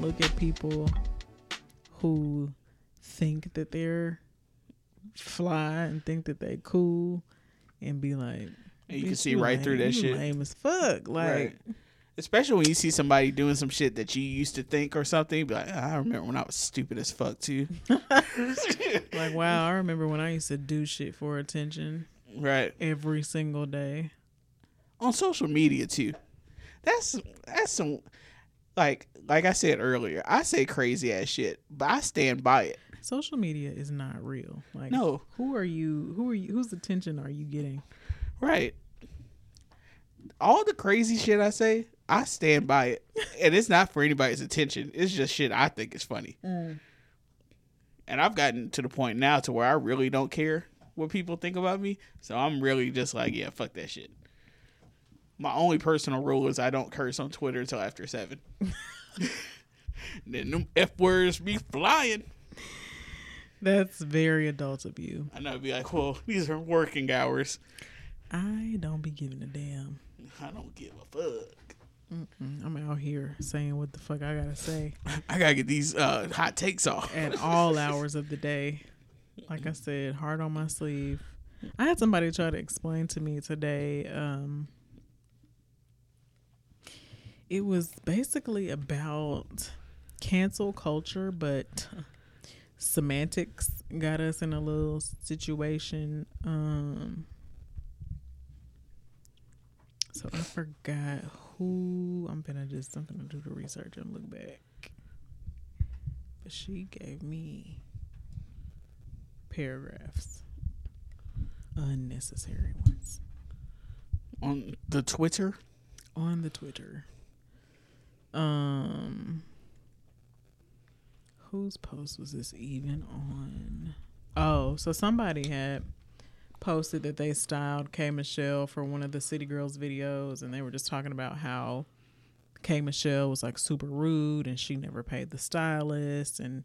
Look at people who think that they're fly and think that they cool and be like, And you can "Bitch, see right through lame. that shit. Lame as fuck. Like, Right. Especially when you see somebody doing some shit that you used to think or something. Be like, "Ah, I remember when I was stupid as fuck too. like wow, I remember when I used to do shit for attention right. every single day. on social media too. That's that's some like like I said earlier. I say crazy ass shit, but I stand by it. Social media is not real. Like, No, who are you? Who are you? Whose attention are you getting? right. All the crazy shit I say, I stand by it, and it's not for anybody's attention. It's just shit I think is funny. Mm. And I've gotten to the point now to where I really don't care what people think about me. So I'm really just like, yeah, fuck that shit. My only personal rule is I don't curse on Twitter until after seven. then them F words be flying. That's very adult of you. I know, I'd be like, well, these are working hours. I don't be giving a damn. I don't give a fuck. Mm, I'm out here saying what the fuck I gotta say I gotta get these uh, hot takes off. at all hours of the day. Like I said, hard on my sleeve. I had somebody try to explain to me today. Um, it was basically about cancel culture, but semantics got us in a little situation. Um, so I forgot who. I'm gonna just I'm gonna do the research and look back. But she gave me paragraphs, unnecessary ones On the Twitter, on the Twitter. Um, whose post was this even on? Oh, so somebody had posted that they styled K Michelle for one of the City Girls videos, and they were just talking about how K Michelle was like super rude and she never paid the stylist, and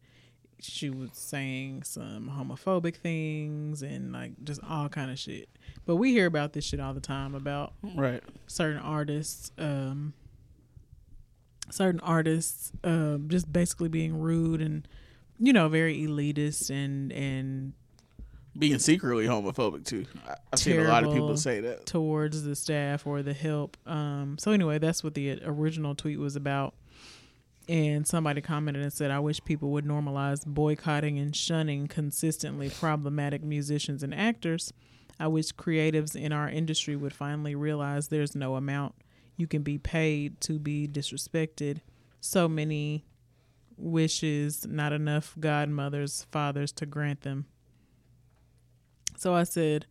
she was saying some homophobic things and like just all kind of shit. But we hear about this shit all the time about right? certain artists um certain artists um just basically being rude and you know very elitist and and Being secretly homophobic too. I, I've seen a lot of people say that. towards the staff or the help um so anyway that's what the original tweet was about and somebody commented and said i wish people would normalize boycotting and shunning consistently problematic musicians and actors i wish creatives in our industry would finally realize there's no amount you can be paid to be disrespected so many wishes not enough godmothers fathers to grant them so i said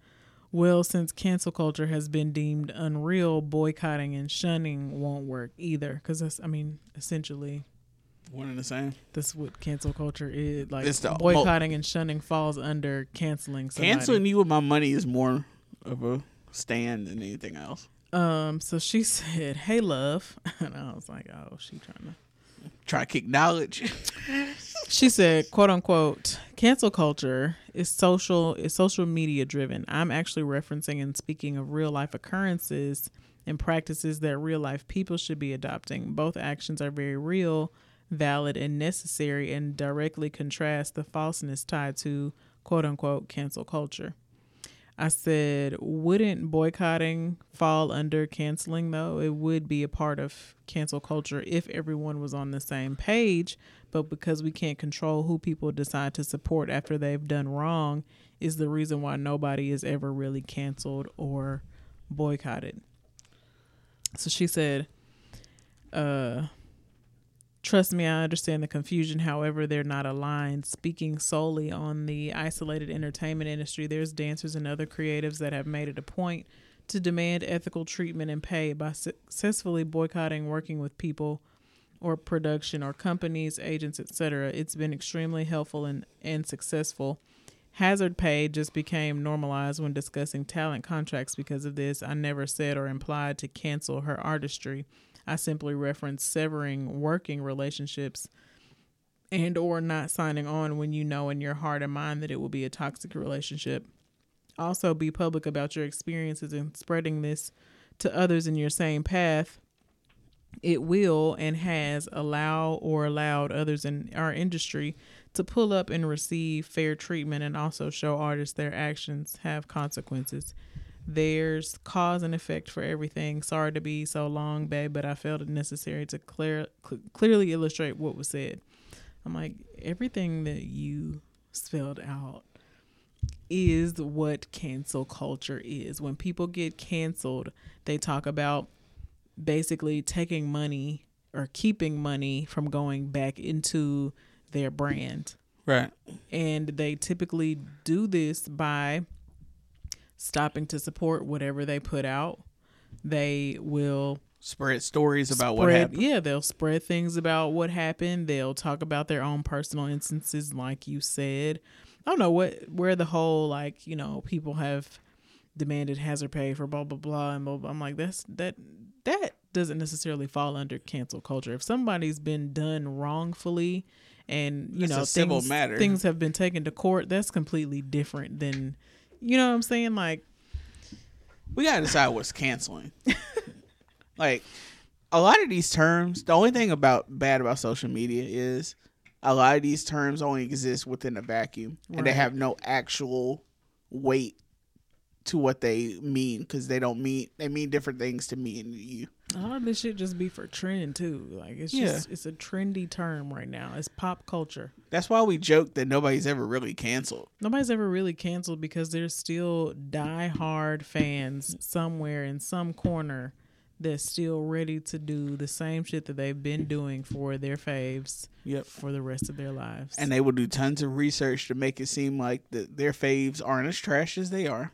well, since cancel culture has been deemed unreal, boycotting and shunning won't work either. Because that's, I mean, essentially, One and the same. that's what cancel culture is. Like It's the mo- boycotting and shunning falls under canceling somebody. Canceling you with my money is more of a stand than anything else. Um. So she said, "Hey, love," and I was like, "Oh, she trying to." Try to kick knowledge. She said, "quote unquote," cancel culture is social is social media driven. I'm actually referencing and speaking of real life occurrences and practices that real life people should be adopting. Both actions are very real, valid, and necessary, and directly contrast the falseness tied to quote unquote cancel culture. I said, wouldn't boycotting fall under canceling though? It would be a part of cancel culture if everyone was on the same page, but because we can't control who people decide to support after they've done wrong, is the reason why nobody is ever really canceled or boycotted. So she said, uh, Trust me, I understand the confusion. However, they're not aligned. Speaking solely on the isolated entertainment industry, there's dancers and other creatives that have made it a point to demand ethical treatment and pay by successfully boycotting working with people or production or companies, agents, etc. It's been extremely helpful and, and successful. Hazard pay just became normalized when discussing talent contracts because of this. I never said or implied to cancel her artistry. I simply reference severing working relationships and or not signing on when you know in your heart and mind that it will be a toxic relationship. Also be public about your experiences and spreading this to others in your same path. It will and has allow or allowed others in our industry to pull up and receive fair treatment and also show artists their actions have consequences. There's cause and effect for everything. Sorry to be so long, babe, but I felt it necessary to clear cl- clearly illustrate what was said. I'm like, everything that you spelled out is what cancel culture is. When people get canceled, they talk about basically taking money or keeping money from going back into their brand. Right. And they typically do this by stopping to support whatever they put out. They will spread stories about spread, what happened. Yeah, they'll spread things about what happened. They'll talk about their own personal instances, like you said. I don't know what where the whole like you know people have demanded hazard pay for blah blah blah and blah, blah. I'm like that's that that doesn't necessarily fall under cancel culture. If somebody's been done wrongfully and you that's know things, things have been taken to court, that's completely different than you know what I'm saying? Like, we gotta decide what's canceling. like, a lot of these terms, the only thing about bad about social media is a lot of these terms only exist within a vacuum, right. and they have no actual weight to what they mean because they don't mean they mean different things to me and you. A lot of this shit just be for trend too. Like it's yeah. just it's a trendy term right now. It's pop culture. That's why we joke that nobody's ever really canceled. Nobody's ever really canceled because there's still die-hard fans somewhere in some corner that's still ready to do the same shit that they've been doing for their faves yep. for the rest of their lives. And they will do tons of research to make it seem like the, their faves aren't as trash as they are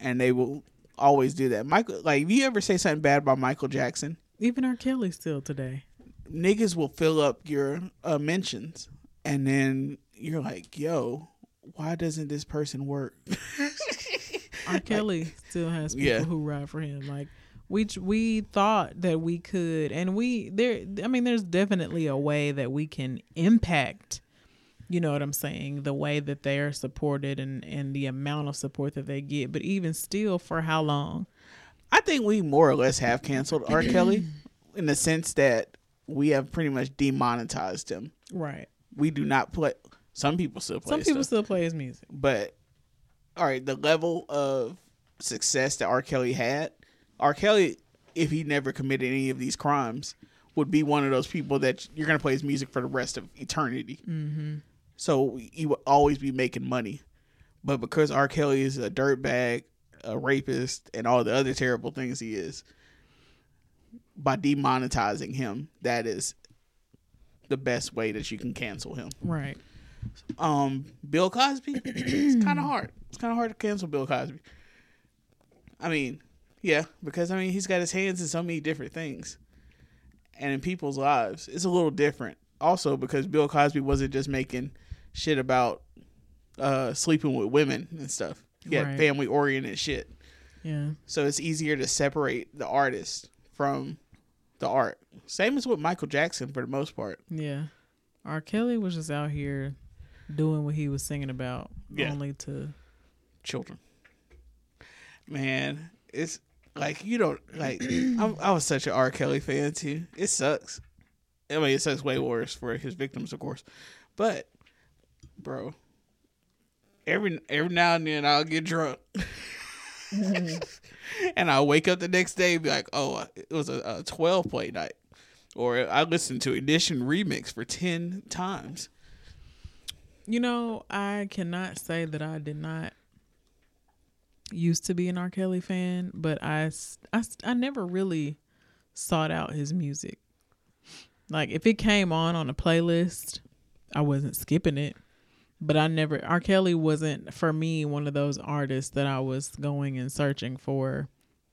and they will always do that. Michael, like, if you ever say something bad about Michael Jackson, even R. Kelly still today, niggas will fill up your uh, mentions, and then you're like, "Yo, why doesn't this person work?" R. Kelly like, still has people yeah. who ride for him. Like, we we thought that we could, and we there. I mean, there's definitely a way that we can impact you know what I'm saying, the way that they are supported and, and the amount of support that they get. But even still, for how long? I think we more or less have canceled R. Kelly in the sense that we have pretty much demonetized him. Right. We do not play. Some people still play. Some people stuff. still play his music. But all right, the level of success that R. Kelly had, R. Kelly, if he never committed any of these crimes, would be one of those people that you're gonna play his music for the rest of eternity. Mm-hmm. So he would always be making money. But because R. Kelly is a dirtbag, a rapist, and all the other terrible things he is, by demonetizing him, that is the best way that you can cancel him. Right. Um, Bill Cosby, it's kind of hard. It's kind of hard to cancel Bill Cosby. I mean, yeah, because I mean he's got his hands in so many different things, and in people's lives, it's a little different. Also, because Bill Cosby wasn't just making shit about uh, sleeping with women and stuff. Yeah, right. family oriented shit. Yeah. So it's easier to separate the artist from the art. Same as with Michael Jackson for the most part. Yeah. R. Kelly was just out here doing what he was singing about yeah. only to children. Man, it's like you don't like. I'm, I was such an R. Kelly fan too. It sucks. I mean, it sucks way worse for his victims, of course, but bro. Every every now and then I'll get drunk. and I'll wake up the next day and be like, oh, it was a, a 12 play night. Or I listened to Ignition Remix for 10 times. You know, I cannot say that I did not used to be an R. Kelly fan, but I, I, I never really sought out his music. Like if it came on on a playlist, I wasn't skipping it. But I never R. Kelly wasn't for me one of those artists that I was going and searching for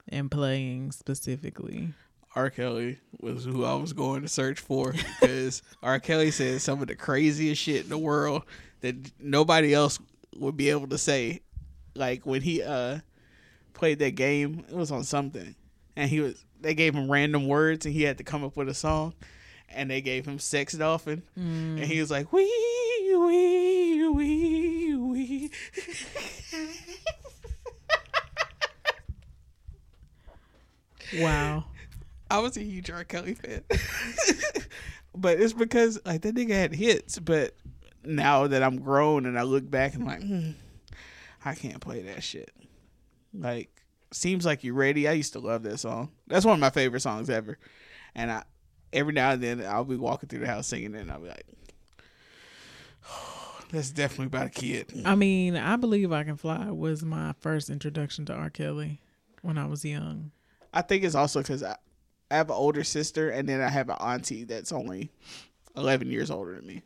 and playing specifically. R. Kelly was who I was going to search for because R. Kelly said some of the craziest shit in the world that nobody else would be able to say. Like when he uh played that game, it was on something, and he was they gave him random words and he had to come up with a song, and they gave him Sex Dolphin, and he was like wee wee wee wee. Wow. I was a huge R. Kelly fan. but it's because like that nigga had hits, but now that I'm grown and I look back and I'm like, hmm, I can't play that shit. Like, seems like you're ready. I used to love that song. That's one of my favorite songs ever. And I every now and then I'll be walking through the house singing it and I'll be like, that's definitely about a kid. I mean, I believe I can fly was my first introduction to R. Kelly when I was young. I think it's also because I, I have an older sister and then I have an auntie that's only 11 years older than me.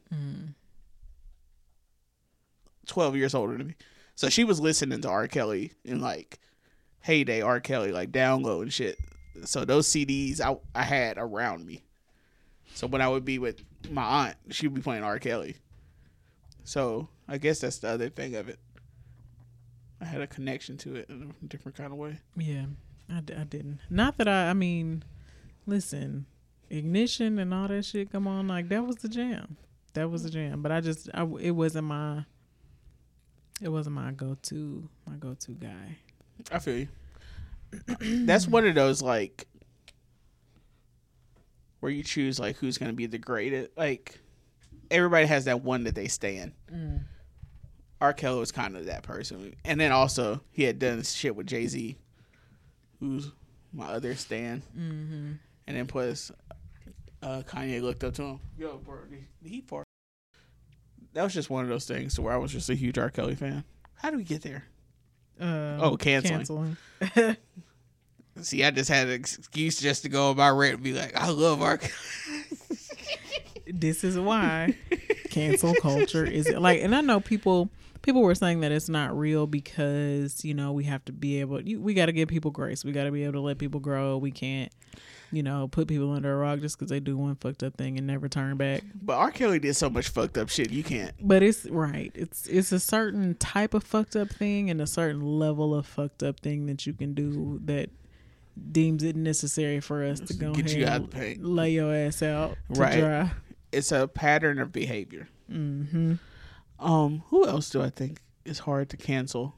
12 years older than me. So she was listening to R. Kelly in like heyday R. Kelly, like download and shit. So those CDs I, I had around me. So when I would be with my aunt, she would be playing R. Kelly. So I guess that's the other thing of it. I had a connection to it in a different kind of way. Yeah, I, d- I didn't. Not that I, I mean, listen, ignition and all that shit. Come on, like that was the jam. That was the jam. But I just, I, it wasn't my, it wasn't my go to, my go to guy. I feel you. That's one of those like where you choose like who's gonna be the greatest. Like everybody has that one that they stand. R. Kelly was kind of that person, and then also he had done shit with Jay Z, who's my other stand, Mm-hmm. and then plus uh, Kanye looked up to him. Yo, bro, did he part? That was just one of those things to where I was just a huge R. Kelly fan. How do we get there? Uh, Oh, canceling. See, I just had an excuse just to go on my rant and be like, I love R. Kelly. This is why cancel culture is like and i know people people were saying that it's not real because you know we have to be able you, we got to give people grace we got to be able to let people grow we can't you know put people under a rock just because they do one fucked up thing and never turn back But R. Kelly did so much fucked up shit, you can't. but it's right it's it's a certain type of fucked up thing and a certain level of fucked up thing that you can do that deems it necessary for us to go Get ahead you out of the paint. lay your ass out to Right. dry It's a pattern of behavior. mm-hmm Um, who else do I think is hard to cancel?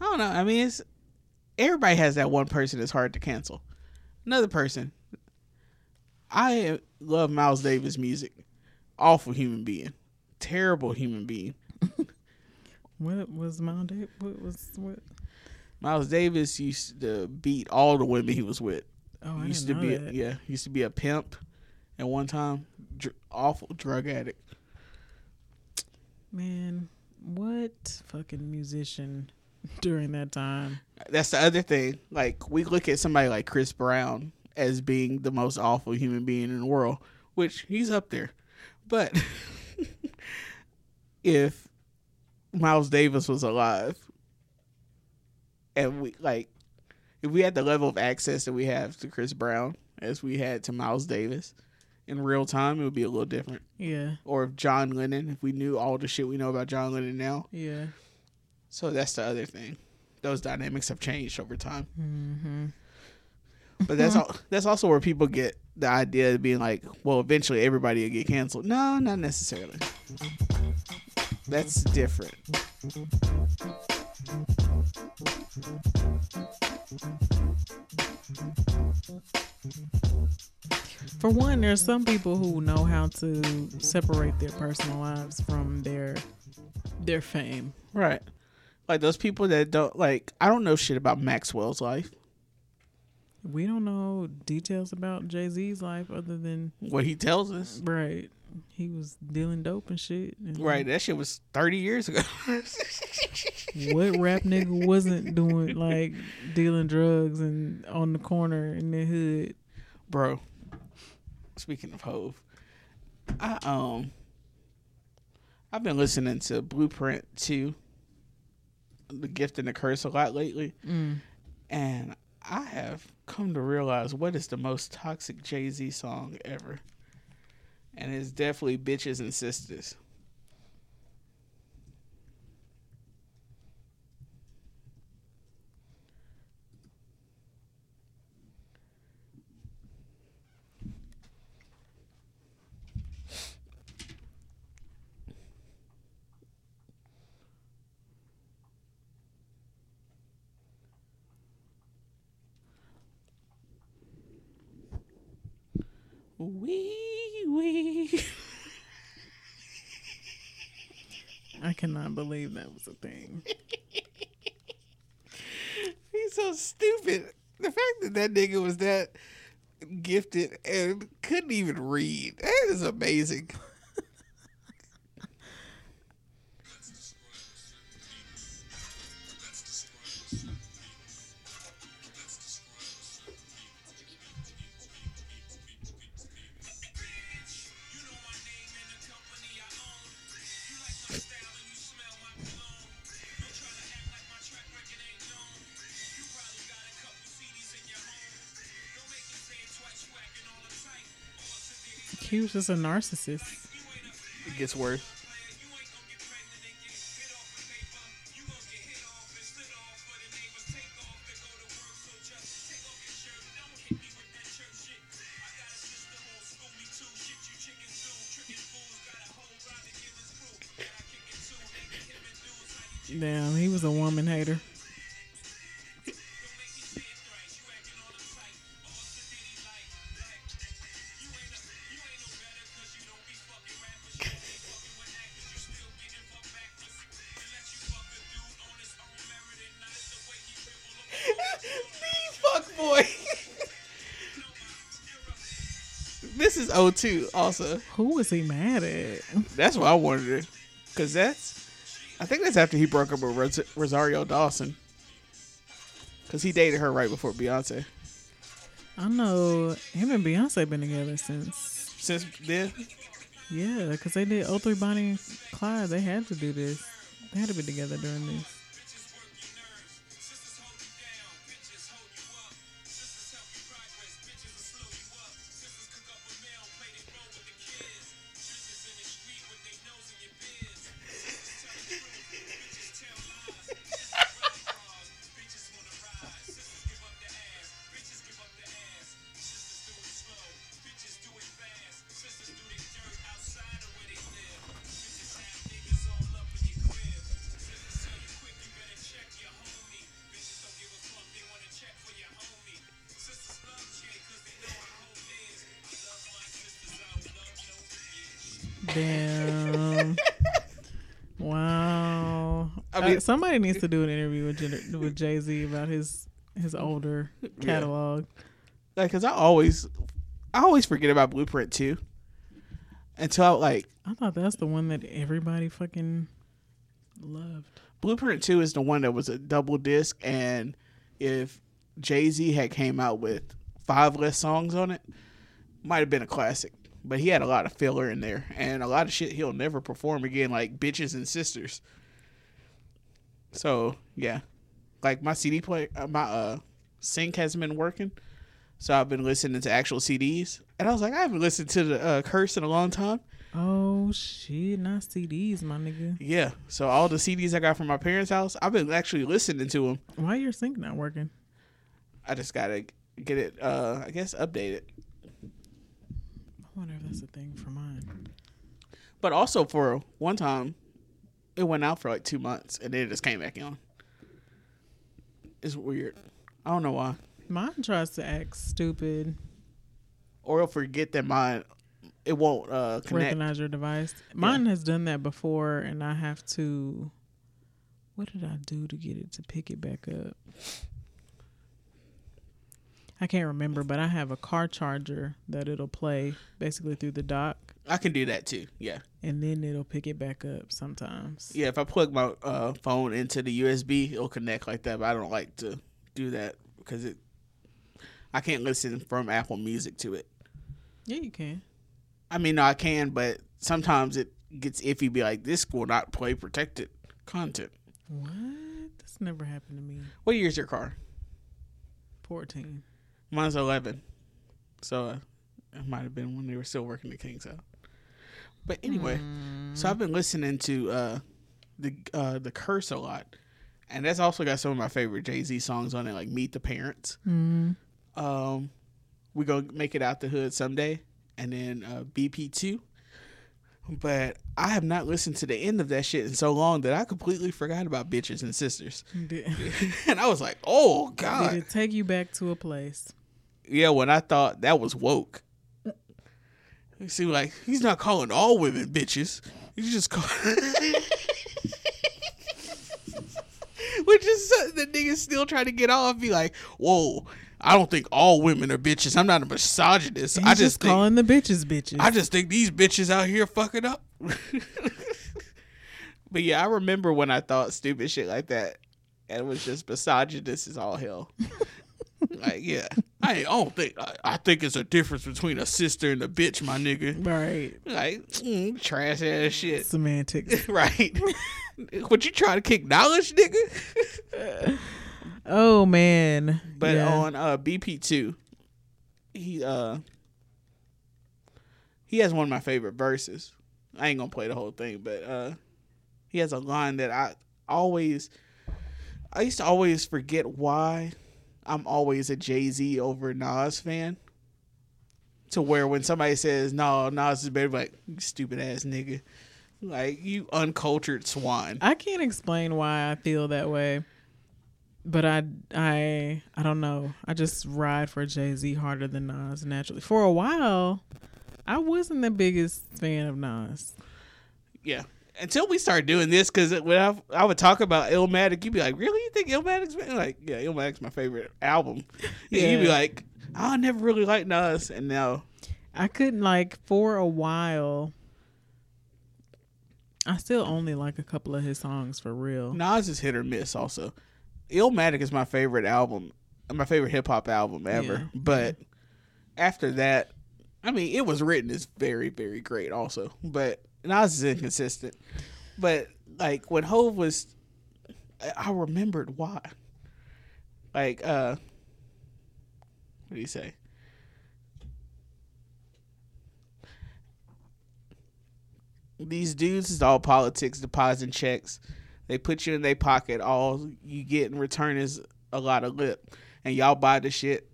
I don't know. I mean, it's everybody has that one person that's hard to cancel. Another person. I love Miles Davis music. Awful human being. Terrible human being. What was my date? What was what? Miles Davis used to beat all the women he was with. Oh, I used to know be that. A, yeah, used to be a pimp at one time. Dr- awful drug addict. Man, what fucking musician during that time? That's the other thing. Like we look at somebody like Chris Brown as being the most awful human being in the world, which he's up there. But if Miles Davis was alive and we like if we had the level of access that we have to Chris Brown as we had to Miles Davis in real time, it would be a little different. Yeah, Or if John Lennon, if we knew all the shit we know about John Lennon now. yeah. So that's the other thing. Those dynamics have changed over time. Mm-hmm. But that's all, that's also where people get the idea of being like, well, eventually everybody will get canceled. No, not necessarily. That's different. For one, there's some people who know how to separate their personal lives from their their fame. Right. Like those people that don't like I don't know shit about Maxwell's life. We don't know details about Jay Z's life other than What he tells us. right. He was dealing dope and shit. and Right, that shit was 30 years ago. What rap nigga wasn't doing like dealing drugs and on the corner in the hood? Bro. Speaking of Hove, I um I've been listening to Blueprint 2, The Gift and the Curse a lot lately. Mm. And I have come to realize what is the most toxic Jay Z song ever. And it's definitely Bitches and Sisters. Wee wee. I cannot believe that was a thing. He's so stupid. The fact that that nigga was that gifted and couldn't even read. That is amazing. Was just a narcissist. It gets worse. 02 also. Who was he mad at? That's what I wanted. Cause that's I think that's after he broke up with Ros- Rosario Dawson. Cause he dated her right before Beyonce. I know him and Beyonce been together since. Since then, Yeah, because they did 03 Bonnie and Clyde. They had to do this. They had to be together during this. Damn. wow. I mean- Uh, somebody needs to do an interview with Jen- with Jay Z about his his older catalog. like, cause I always, I always forget about Blueprint 2 until I, like I thought that's the one that everybody fucking loved. Blueprint 2 is the one that was a double disc, and if Jay Z had came out with five less songs on it, might have been a classic. But he had a lot of filler in there, and a lot of shit he'll never perform again, like "Bitches and Sisters." So yeah, like my CD player, uh, my uh, sync hasn't been working, so I've been listening to actual CDs, and I was like, I haven't listened to the uh, Curse in a long time. Oh shit, not CDs, my nigga. Yeah, so all the CDs I got from my parents' house, I've been actually listening to them. Why your sync not working? I just gotta get it. Uh, I guess updated. I wonder if that's a thing for mine. But also for one time, it went out for like two months and then it just came back on. It's weird. I don't know why. Mine tries to act stupid. Or it'll forget that mine. It won't uh, connect. Recognize your device. Mine has done that before, and I have to. What did I do to get it to pick it back up? I can't remember, but I have a car charger that it'll play basically through the dock, I can do that too. Yeah, and then it'll pick it back up sometimes. yeah. If I plug my uh, phone into the USB, it'll connect like that. But I don't like to do that because it. I can't listen from Apple Music to it. Yeah, you can. I mean, no, I can, but sometimes it gets iffy. Be like, this will not play protected content. What? This never happened to me. What year's your car? 14. Mine's eleven, so uh, it might have been when they were still working the Kings out. But anyway, so I've been listening to uh, the uh, the Curse a lot, and that's also got some of my favorite Jay Z songs on it, like Meet the Parents. Mm. Um, we go make it out the hood someday, and then uh, BP two. But I have not listened to the end of that shit in so long that I completely forgot about bitches and sisters. And I was like, oh god. did it take you back to a place? Yeah. When I thought that was woke, you see, like he's not calling all women bitches. He's just calling. Which is the niggas still trying to get off. Be like, whoa, I don't think all women are bitches. I'm not a misogynist. He's I just, just think calling the bitches bitches. I just think these bitches out here fucking up. but yeah, I remember when I thought stupid shit like that, and it was just misogynist is all hell. Like, yeah, I, I don't think I, I think it's a difference between a sister and a bitch, my nigga. right. Like, mm, trash ass shit, Semantics. right? what you trying to kick knowledge, nigga? Oh man. But Yeah. on uh, BP two, he uh he has one of my favorite verses. I ain't gonna play the whole thing, but uh he has a line that I always I used to always forget why I'm always a Jay Z over Nas fan. To where when somebody says no, Nas is better, like "You stupid ass nigga, like you uncultured swine. I can't explain why I feel that way. But I I I don't know. I just ride for Jay Z harder than Nas naturally. For a while, I wasn't the biggest fan of Nas. Yeah. Until we start doing this, because when I, I would talk about Illmatic, you'd be like, "Really? You think Illmatic's my-" like, yeah, Illmatic's my favorite album?" Yeah. You'd be like, "I never really liked Nas," and now, I couldn't like for a while. I still only like a couple of his songs for real. Nas is hit or miss. Also, Illmatic is my favorite album, my favorite hip hop album ever. Yeah. But after that, I mean, it was written as very, very great. Also, but Nas is inconsistent. But like when Hove was, I- I remembered why. Like, uh, what do you say? These dudes is all politics, depositing checks. They put you in their pocket. All you get in return is a lot of lip, and y'all buy the shit.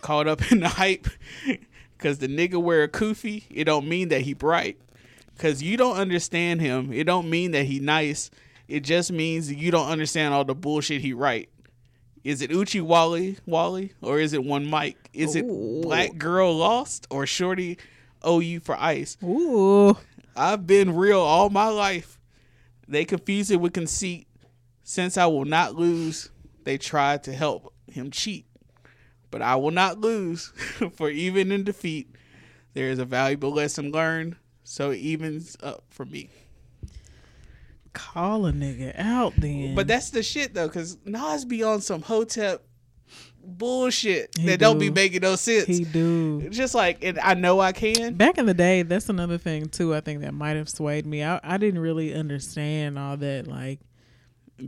Caught up in the hype, cause the nigga wear a kufi. It don't mean that he bright, cause you don't understand him. It don't mean that he nice. It just means you don't understand all the bullshit he write. Is it Oochie Wally Wally or is it one Mic? Is it Ooh. Black Girl Lost or Shorty OU for Ice? Ooh. I've been real all my life. They confuse it with conceit. Since I will not lose, they tried to help him cheat. But I will not lose, for even in defeat, there is a valuable lesson learned. So it evens up for me. Call a nigga out then. But that's the shit though, because Nas be on some Hotep bullshit He that don't be making no sense. he do. Just like, and I know I can. Back in the day, that's another thing too. I think that might have swayed me. I, I didn't really understand all that, like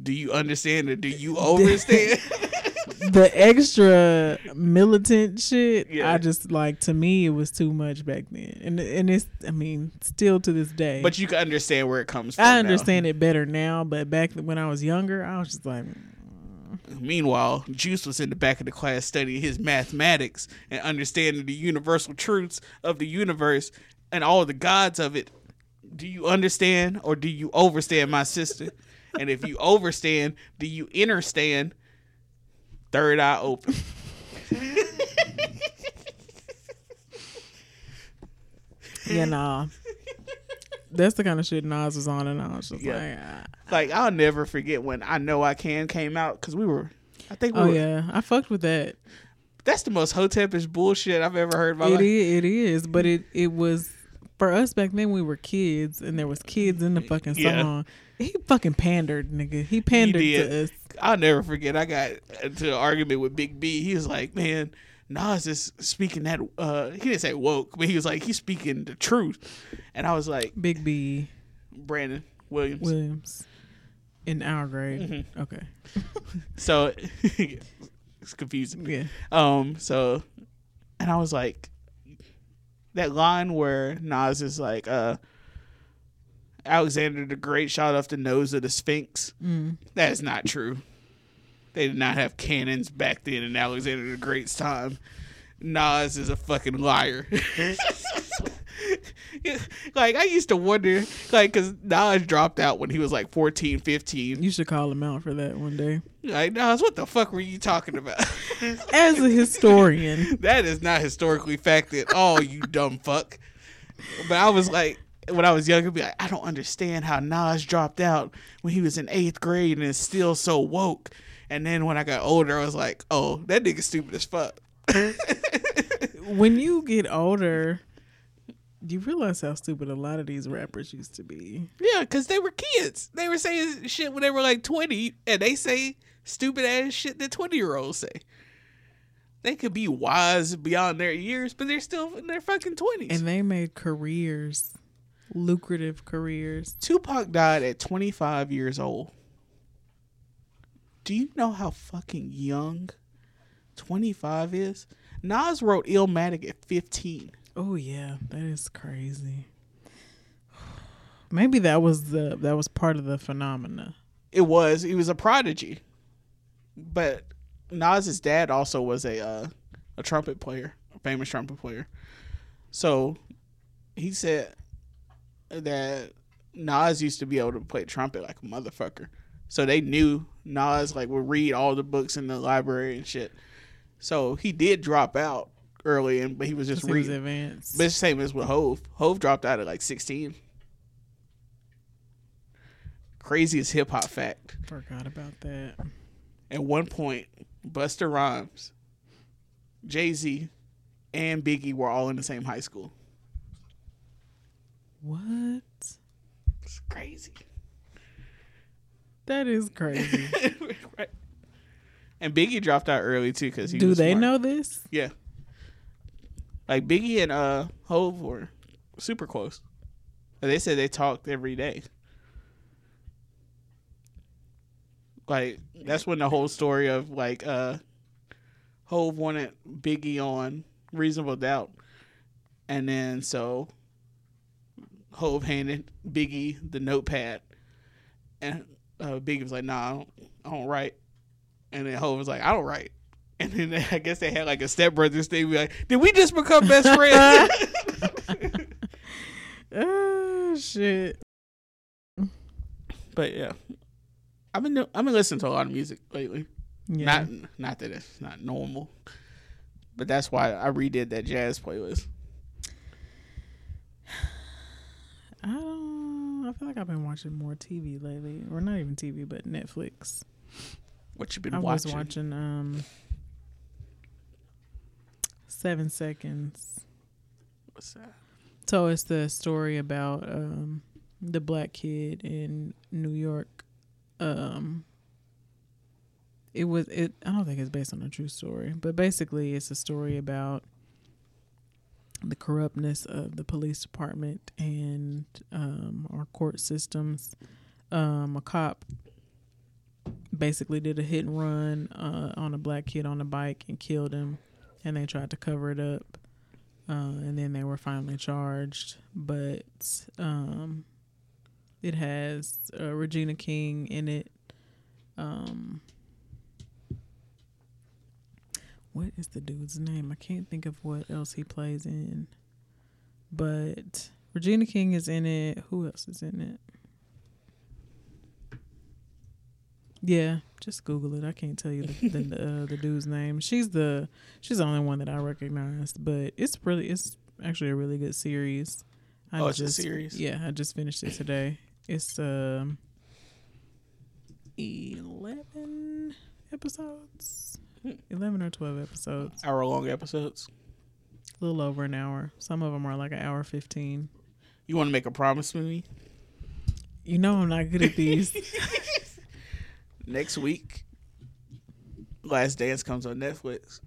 Do you understand or do you understand? the extra militant shit. Yeah. I just like to me it was too much back then, and and it's I mean still to this day. but you can understand where it comes from. I now. understand it better now. But back when I was younger, I was just like, mm. Meanwhile, Juice was in the back of the class studying his mathematics and understanding the universal truths of the universe and all the gods of it. Do you understand or do you overstand, my sister? And if you overstand, do you understand? Third eye open. you know. That's the kind of shit Nas was on, and I was just Yeah. like, ah. Like I'll never forget when I know I can came out because we were. I think we oh were, yeah, I fucked with that. that's the most hotepish bullshit I've ever heard my It life. is, it is, but it it was for us back then. We were kids, and there was kids in the fucking Yeah. song. He fucking pandered, nigga. He pandered did. to us. I'll never forget. I got into an argument with Big B. He was like, "Man, Nas is speaking that uh he didn't say woke, but he was like he's speaking the truth. And I was like, Big B Brandon Williams. Williams in our grade. Mm-hmm. Okay. So it's confusing. Yeah. Um, so and I was like that line where Nas is like, uh Alexander the Great shot off the nose of the Sphinx. Mm. That is not true. They did not have cannons back then in Alexander the Great's time. Nas is a fucking liar. like I used to wonder, like, cause Nas dropped out when he was like 14, 15. You should call him out for that one day. Like Nas, what the fuck were you talking about? As a historian, that is not historically fact at all, you dumb fuck. But I was like, when I was younger, be like, I don't understand how Nas dropped out when he was in eighth grade and is still so woke. And then when I got older, I was like, oh, that nigga stupid as fuck. when you get older, you realize how stupid a lot of these rappers used to be. Yeah, because they were kids. They were saying shit when they were like 20, and they say stupid ass shit that 20 year olds say. They could be wise beyond their years, but they're still in their fucking 20s. And they made careers, lucrative careers. Tupac died at 25 years old. Do you know how fucking young 25 is? Nas wrote Illmatic at 15. Oh yeah, that is crazy. Maybe that was the that was part of the phenomena. It was. He was a prodigy. But Nas's dad also was a uh, a trumpet player, a famous trumpet player. So he said that Nas used to be able to play trumpet like a motherfucker. So they knew Nas like would read all the books in the library and shit. So he did drop out early, and but he was just He was advanced. But it's the same as with Hove. Hove dropped out at like sixteen. Craziest hip hop fact. Forgot about that. At one point, Busta Rhymes, Jay Z, and Biggie were all in the same high school. What? It's crazy. That is crazy. right. And Biggie dropped out early too because he Do they smart. know this? Yeah. Like Biggie and uh Hove were super close. And They said they talked every day. Like that's when the whole story of like uh Hove wanted Biggie on Reasonable Doubt. And then so Hove handed Biggie the notepad and uh, Biggie was like, nah, I don't, I don't write. And then Hove was like, I don't write. And then I guess they had like a stepbrothers thing. Be like, did we just become best friends? Oh shit. but yeah, I've been I've been listening to a lot of music lately. Yeah. Not not that it's not normal, but that's why I redid that jazz playlist. I don't. I feel like I've been watching more TV lately, or not even TV, but Netflix. What you been I watching? was watching um Seven Seconds. What's that? So it's the story about um the black kid in New York. Um it was it I don't think it's based on a true story, but basically it's a story about the corruptness of the police department and um our court systems. Um a cop basically did a hit and run uh, on a black kid on a bike and killed him and they tried to cover it up uh, and then they were finally charged. But um, it has uh, Regina King in it. Um, what is the dude's name? I can't think of what else he plays in. But Regina King is in it. Who else is in it? Yeah, just Google it. I can't tell you the the, uh, the dude's name. She's the she's the only one that I recognized, but it's really it's actually a really good series. I Oh, it's a series? Yeah, I just finished it today. It's um eleven episodes, eleven or twelve episodes, Hour long episodes. a little over an hour. Some of them are like an hour fifteen. You want to make a promise with me? You know I'm not good at these. Next week, Last Dance comes on Netflix.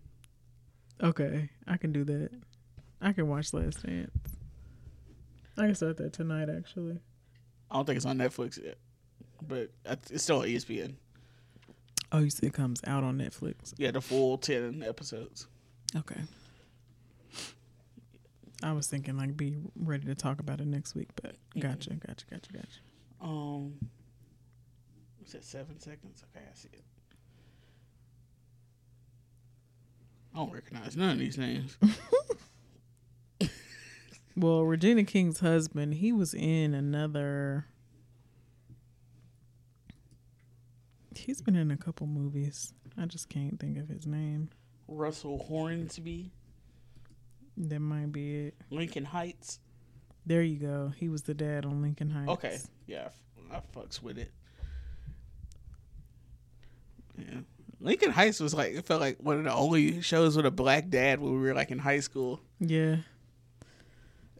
Okay, I can do that. I can watch Last Dance. I can start that tonight, actually. I don't think it's on Netflix yet, but it's still on ESPN. Oh, you said it comes out on Netflix. Yeah, the full ten episodes. Okay. I was thinking like be ready to talk about it next week, but gotcha, gotcha, gotcha, gotcha. Um, was it seven seconds? Okay, I see it. I don't recognize none of these names. well, Regina King's husband, he was in another. He's been in a couple movies. I just can't think of his name. Russell Hornsby. That might be it. Lincoln Heights. There you go. He was the dad on Lincoln Heights. Okay. Yeah, I, I fucks with it. Yeah. Lincoln Heights was like it felt like one of the only shows with a black dad when we were like in high school. Yeah.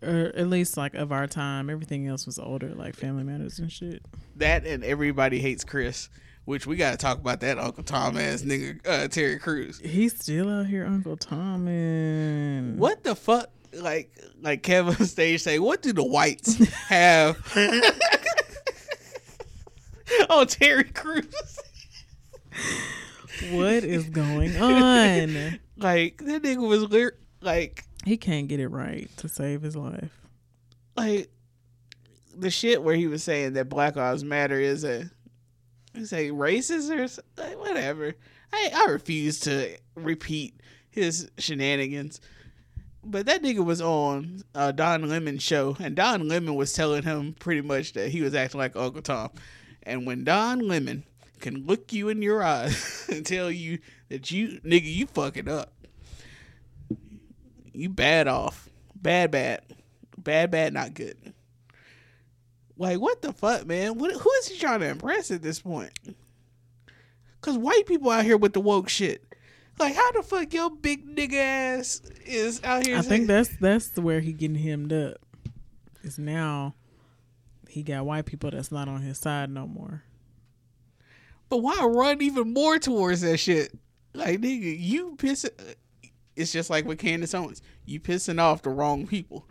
Or at least like of our time. Everything else was older, like Family Matters and shit. That and Everybody Hates Chris, which we got to talk about that Uncle Tom ass nigga uh, Terry Crews. He's still out here, Uncle Tom. And... What the fuck? Like like Kevin stage say, what do the whites have? oh, Terry Crews. What is going on? Like that nigga was lir- like he can't get it right to save his life. Like the shit where he was saying that Black Lives Matter is a say racist or like, whatever. I I refuse to repeat his shenanigans. But that nigga was on uh, Don Lemon's show, and Don Lemon was telling him pretty much that he was acting like Uncle Tom. And when Don Lemon can look you in your eyes and tell you that you nigga you fucking up. You bad off. Bad bad. Bad bad not good. Like what the fuck, man? What who is he trying to impress at this point? Cause white people out here with the woke shit. Like how the fuck your big nigga ass is out here? I think that's that's where he getting hemmed up. Is now he got white people that's not on his side no more. But why run even more towards that shit? Like nigga, you pissing. Uh, it's just like with Candace Owens. You pissing off the wrong people.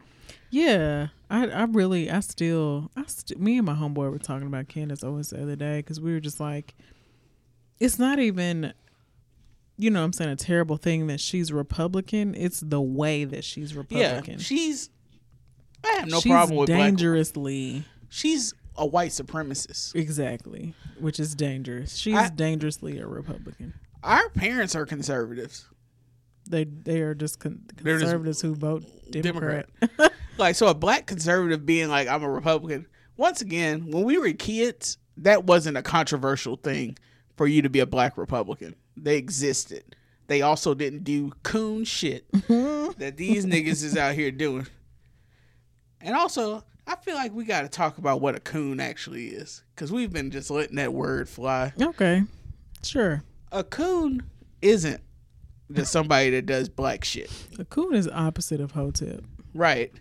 Yeah, I I really I still I st- me and my homeboy were talking about Candace Owens the other day because we were just like, it's not even, you know, I'm saying a terrible thing that she's Republican. It's the way that she's Republican. Yeah, she's. I have no she's problem with dangerously. Black, she's a white supremacist. Exactly, which is dangerous. She's I, dangerously a Republican. Our parents are conservatives. They they are just con- conservatives just who vote Democrat. Democrat. like so, a black conservative being like, "I'm a Republican." Once again, when we were kids, that wasn't a controversial thing for you to be a black Republican. They existed. They also didn't do coon shit that these niggas is out here doing. And also, I feel like we got to talk about what a coon actually is because we've been just letting that word fly. Okay, sure. A coon isn't just somebody that does black shit. A coon is opposite of hotep. Right.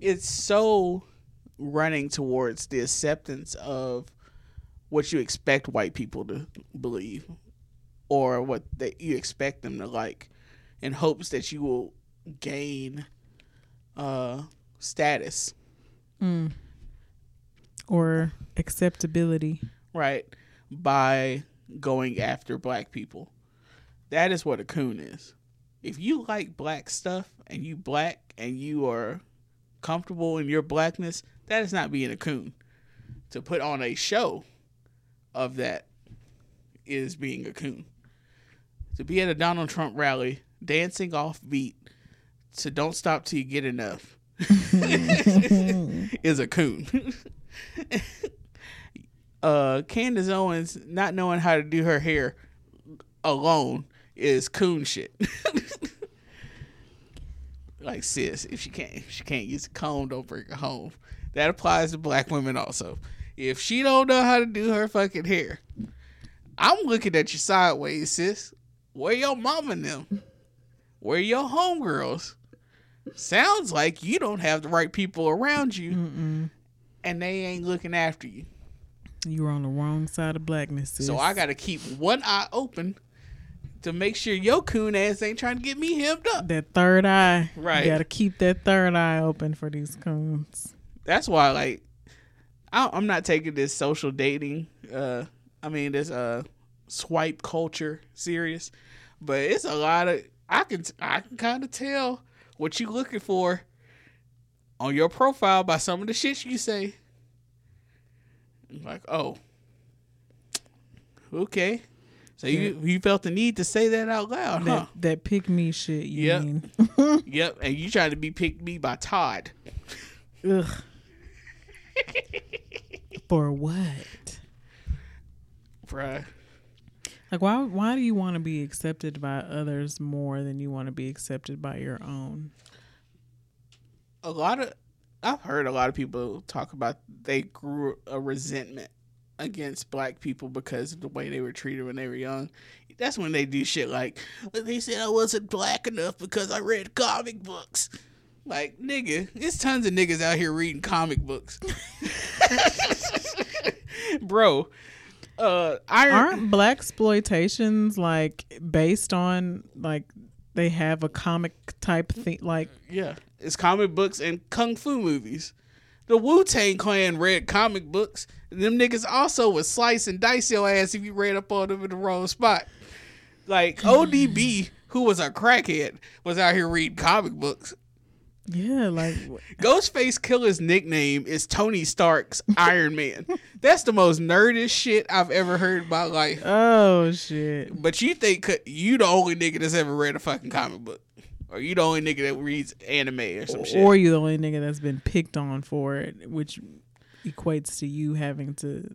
It's so running towards the acceptance of what you expect white people to believe or what that you expect them to like in hopes that you will gain uh status mm. or acceptability right by going after black people that is what a coon is. If you like black stuff and you black and you are comfortable in your blackness, that is not being a coon. To put on a show of that is being a coon. To be at a Donald Trump rally dancing off beat to Don't Stop Till You Get Enough is a coon. uh, Candace Owens not knowing how to do her hair alone is coon shit. like sis, if she can't if she can't use a comb, don't bring her home. That applies to black women also. If she don't know how to do her fucking hair, I'm looking at you sideways, sis. Where your mom and them? Where your homegirls? Sounds like you don't have the right people around you, Mm-mm. and they ain't looking after you. You're on the wrong side of blackness. Sis. So I got to keep one eye open to make sure your coon ass ain't trying to get me hemmed up. That third eye. Right. You gotta keep that third eye open for these coons. That's why, like, I, I'm not taking this social dating. Uh, I mean, this uh swipe culture serious, but it's a lot of. I can I can kind of tell what you looking for on your profile by some of the shit you say. Like, oh, okay. So you you felt the need to say that out loud, huh? That that pick me shit. You Yep. mean? Yep. And you trying to be picked me by Todd. Ugh. For what? Bruh. Like why why do you want to be accepted by others more than you want to be accepted by your own? a lot of I've heard a lot of people talk about they grew a resentment against black people because of the way they were treated when they were young. That's when they do shit like they said I wasn't black enough because I read comic books. Like nigga, there's tons of niggas out here reading comic books. Bro, uh Iron Aren't black exploitations like based on like they have a comic type thing like Yeah, it's comic books and kung fu movies. The Wu Tang Clan read comic books. And them niggas also would slice and dice your ass if you read up on them in the wrong spot. Like ODB, who was a crackhead, was out here reading comic books. Yeah, like Ghostface Killah's nickname is Tony Stark's Iron Man. That's the most nerdish shit I've ever heard in my life. oh shit. But you think you the only nigga that's ever read a fucking comic book, or you the only nigga that reads anime or some shit? Or you the only nigga that's been picked on for it, which equates to you having to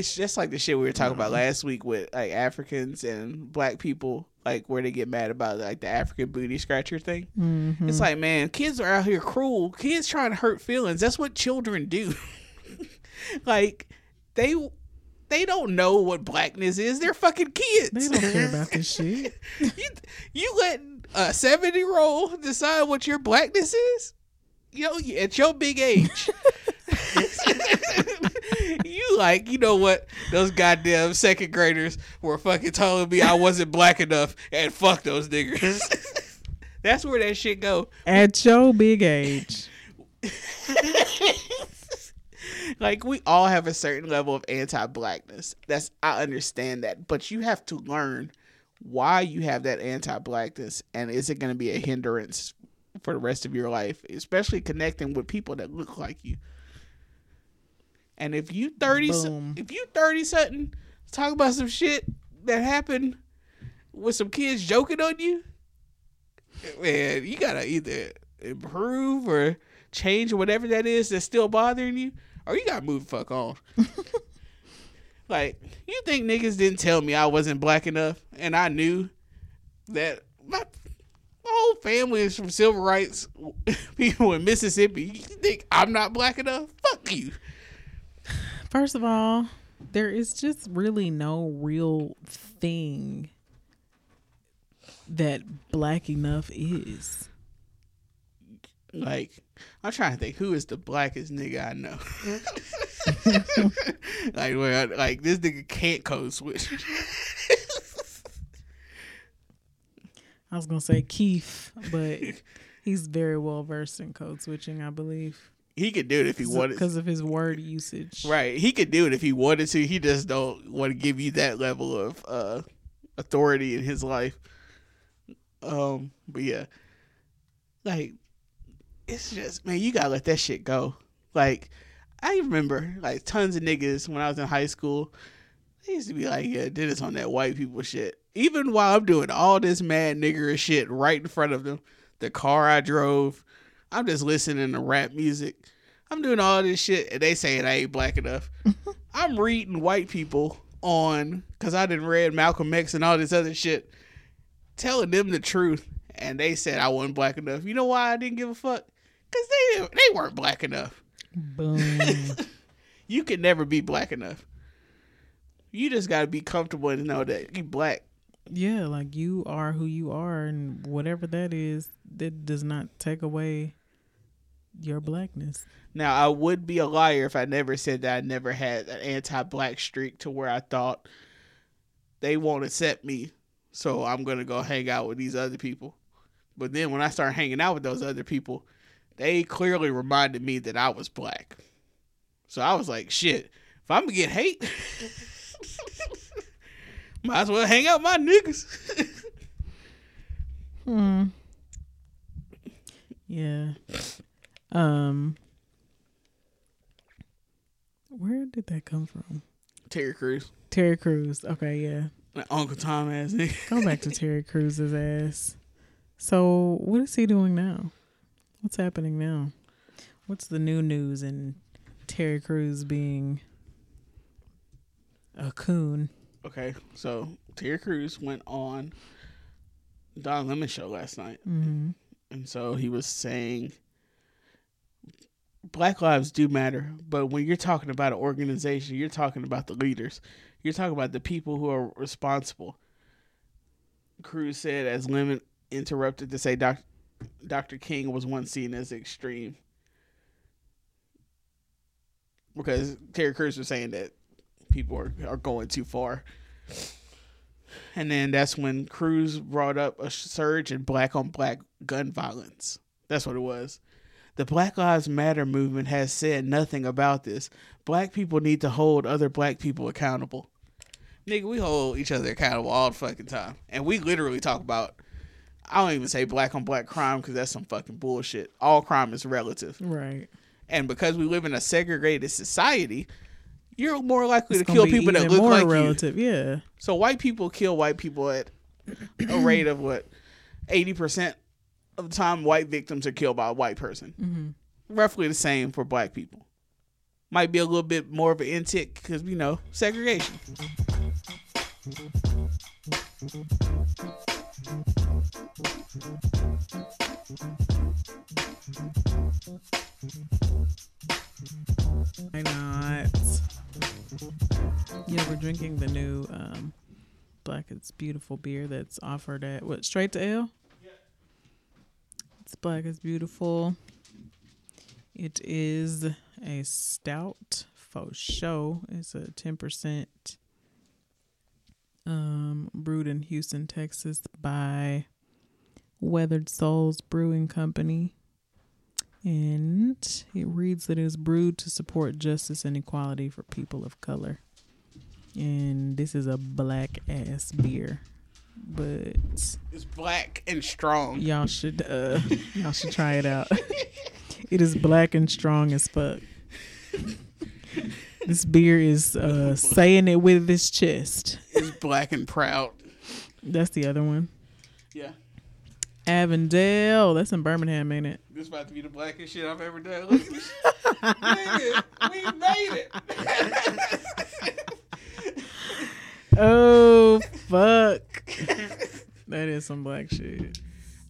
it's just like the shit we were talking about last week with like Africans and black people, like where they get mad about like the African booty scratcher thing. Mhm. It's like, man, kids are out here cruel. Kids trying to hurt feelings. That's what children do. like they they don't know what blackness is. They're fucking kids. They don't care about this shit. you you let a seven year old decide what your blackness is? Yo, at your big age. you like, you know what? Those goddamn second graders were fucking telling me I wasn't black enough and fuck those niggers. That's where that shit go. At your big age. like we all have a certain level of anti-blackness. That's I understand that, but you have to learn why you have that anti-blackness and is it going to be a hindrance for the rest of your life, especially connecting with people that look like you. And if you 30 so- Boom. if you 30 something talk about some shit that happened with some kids joking on you, man, you got to either improve or change or whatever that is that's still bothering you, or you gotta move the fuck on. like, you think niggas didn't tell me I wasn't black enough, and I knew that my, my whole family is from civil rights people in Mississippi. You think I'm not black enough? Fuck you. First of all, there is just really no real thing that black enough is. Like, I'm trying to think who is the blackest nigga I know. like, where like this nigga can't code switch. I was gonna say Keith, but he's very well versed in code switching, I believe, he could do it if he wanted. because of his word usage. Right. He could do it if he wanted to. He just don't want to give you that level of uh authority in his life. Um, but yeah. Like it's just man, you gotta let that shit go. Like I remember like tons of niggas when I was in high school. They used to be like, yeah, did this on that white people shit. Even while I'm doing all this mad niggerish shit right in front of them, the car I drove, I'm just listening to rap music. I'm doing all this shit, and they saying I ain't black enough. I'm reading white people on because I didn't read Malcolm X and all this other shit, telling them the truth, and they said I wasn't black enough. You know why I didn't give a fuck? Cause they they weren't black enough. Boom. You can never be black enough. You just gotta be comfortable and know that you black. yeah, like you are who you are, and whatever that is, that does not take away your blackness. Now I would be a liar if I never said that I never had an anti-black streak to where I thought they won't accept me So I'm gonna go hang out with these other people. But then when I started hanging out with those other people, they clearly reminded me that I was black. So I was like, shit, if I'm gonna get hate, might as well hang out with my niggas. Hmm. Yeah. Um. Where did that come from? Terry Crews. Terry Crews. Okay, yeah. Like Uncle Tom ass nigga. Go back to Terry Crews's ass. So, what is he doing now? What's happening now? What's the new news in Terry Crews being a coon? Okay, so Terry Crews went on Don Lemon show last night, Mm-hmm. and so he was saying Black lives do matter, but when you're talking about an organization, you're talking about the leaders. You're talking about the people who are responsible. Crews said as Lemon interrupted to say Doc, Dr. King was once seen as extreme. Because Terry Crews was saying that people are, are going too far. And then that's when Crews brought up a surge in black on black gun violence. That's what it was. The Black Lives Matter movement has said nothing about this. Black people need to hold other black people accountable. Nigga, we hold each other accountable all the fucking time. And we literally talk about, I don't even say black on black crime because that's some fucking bullshit. All crime is relative. Right. And because we live in a segregated society, you're more likely It's to kill people that look more like you. relative. Yeah. So white people kill white people at a rate of what eighty percent of the time white victims are killed by a white person. Mm-hmm. Roughly the same for black people. Might be a little bit more of an intick because you know segregation. Why not? Yeah, we're drinking the new um, Black It's Beautiful beer that's offered at what Straight to Ale. It's Black It's Beautiful. It is a stout faux show. It's a ten percent. Um, brewed in Houston, Texas, by Weathered Souls Brewing Company. And it reads that it is brewed to support justice and equality for people of color. And this is a black ass beer. But It's black and strong. y'all should uh y'all should try it out. it is black and strong as fuck. This beer is uh saying it with its chest. It's black and proud. That's the other one. Yeah. Avondale. That's in Birmingham, ain't it? This about to be the blackest shit I've ever done. Look at this. Nigga, we made it. Oh fuck. That is some black shit.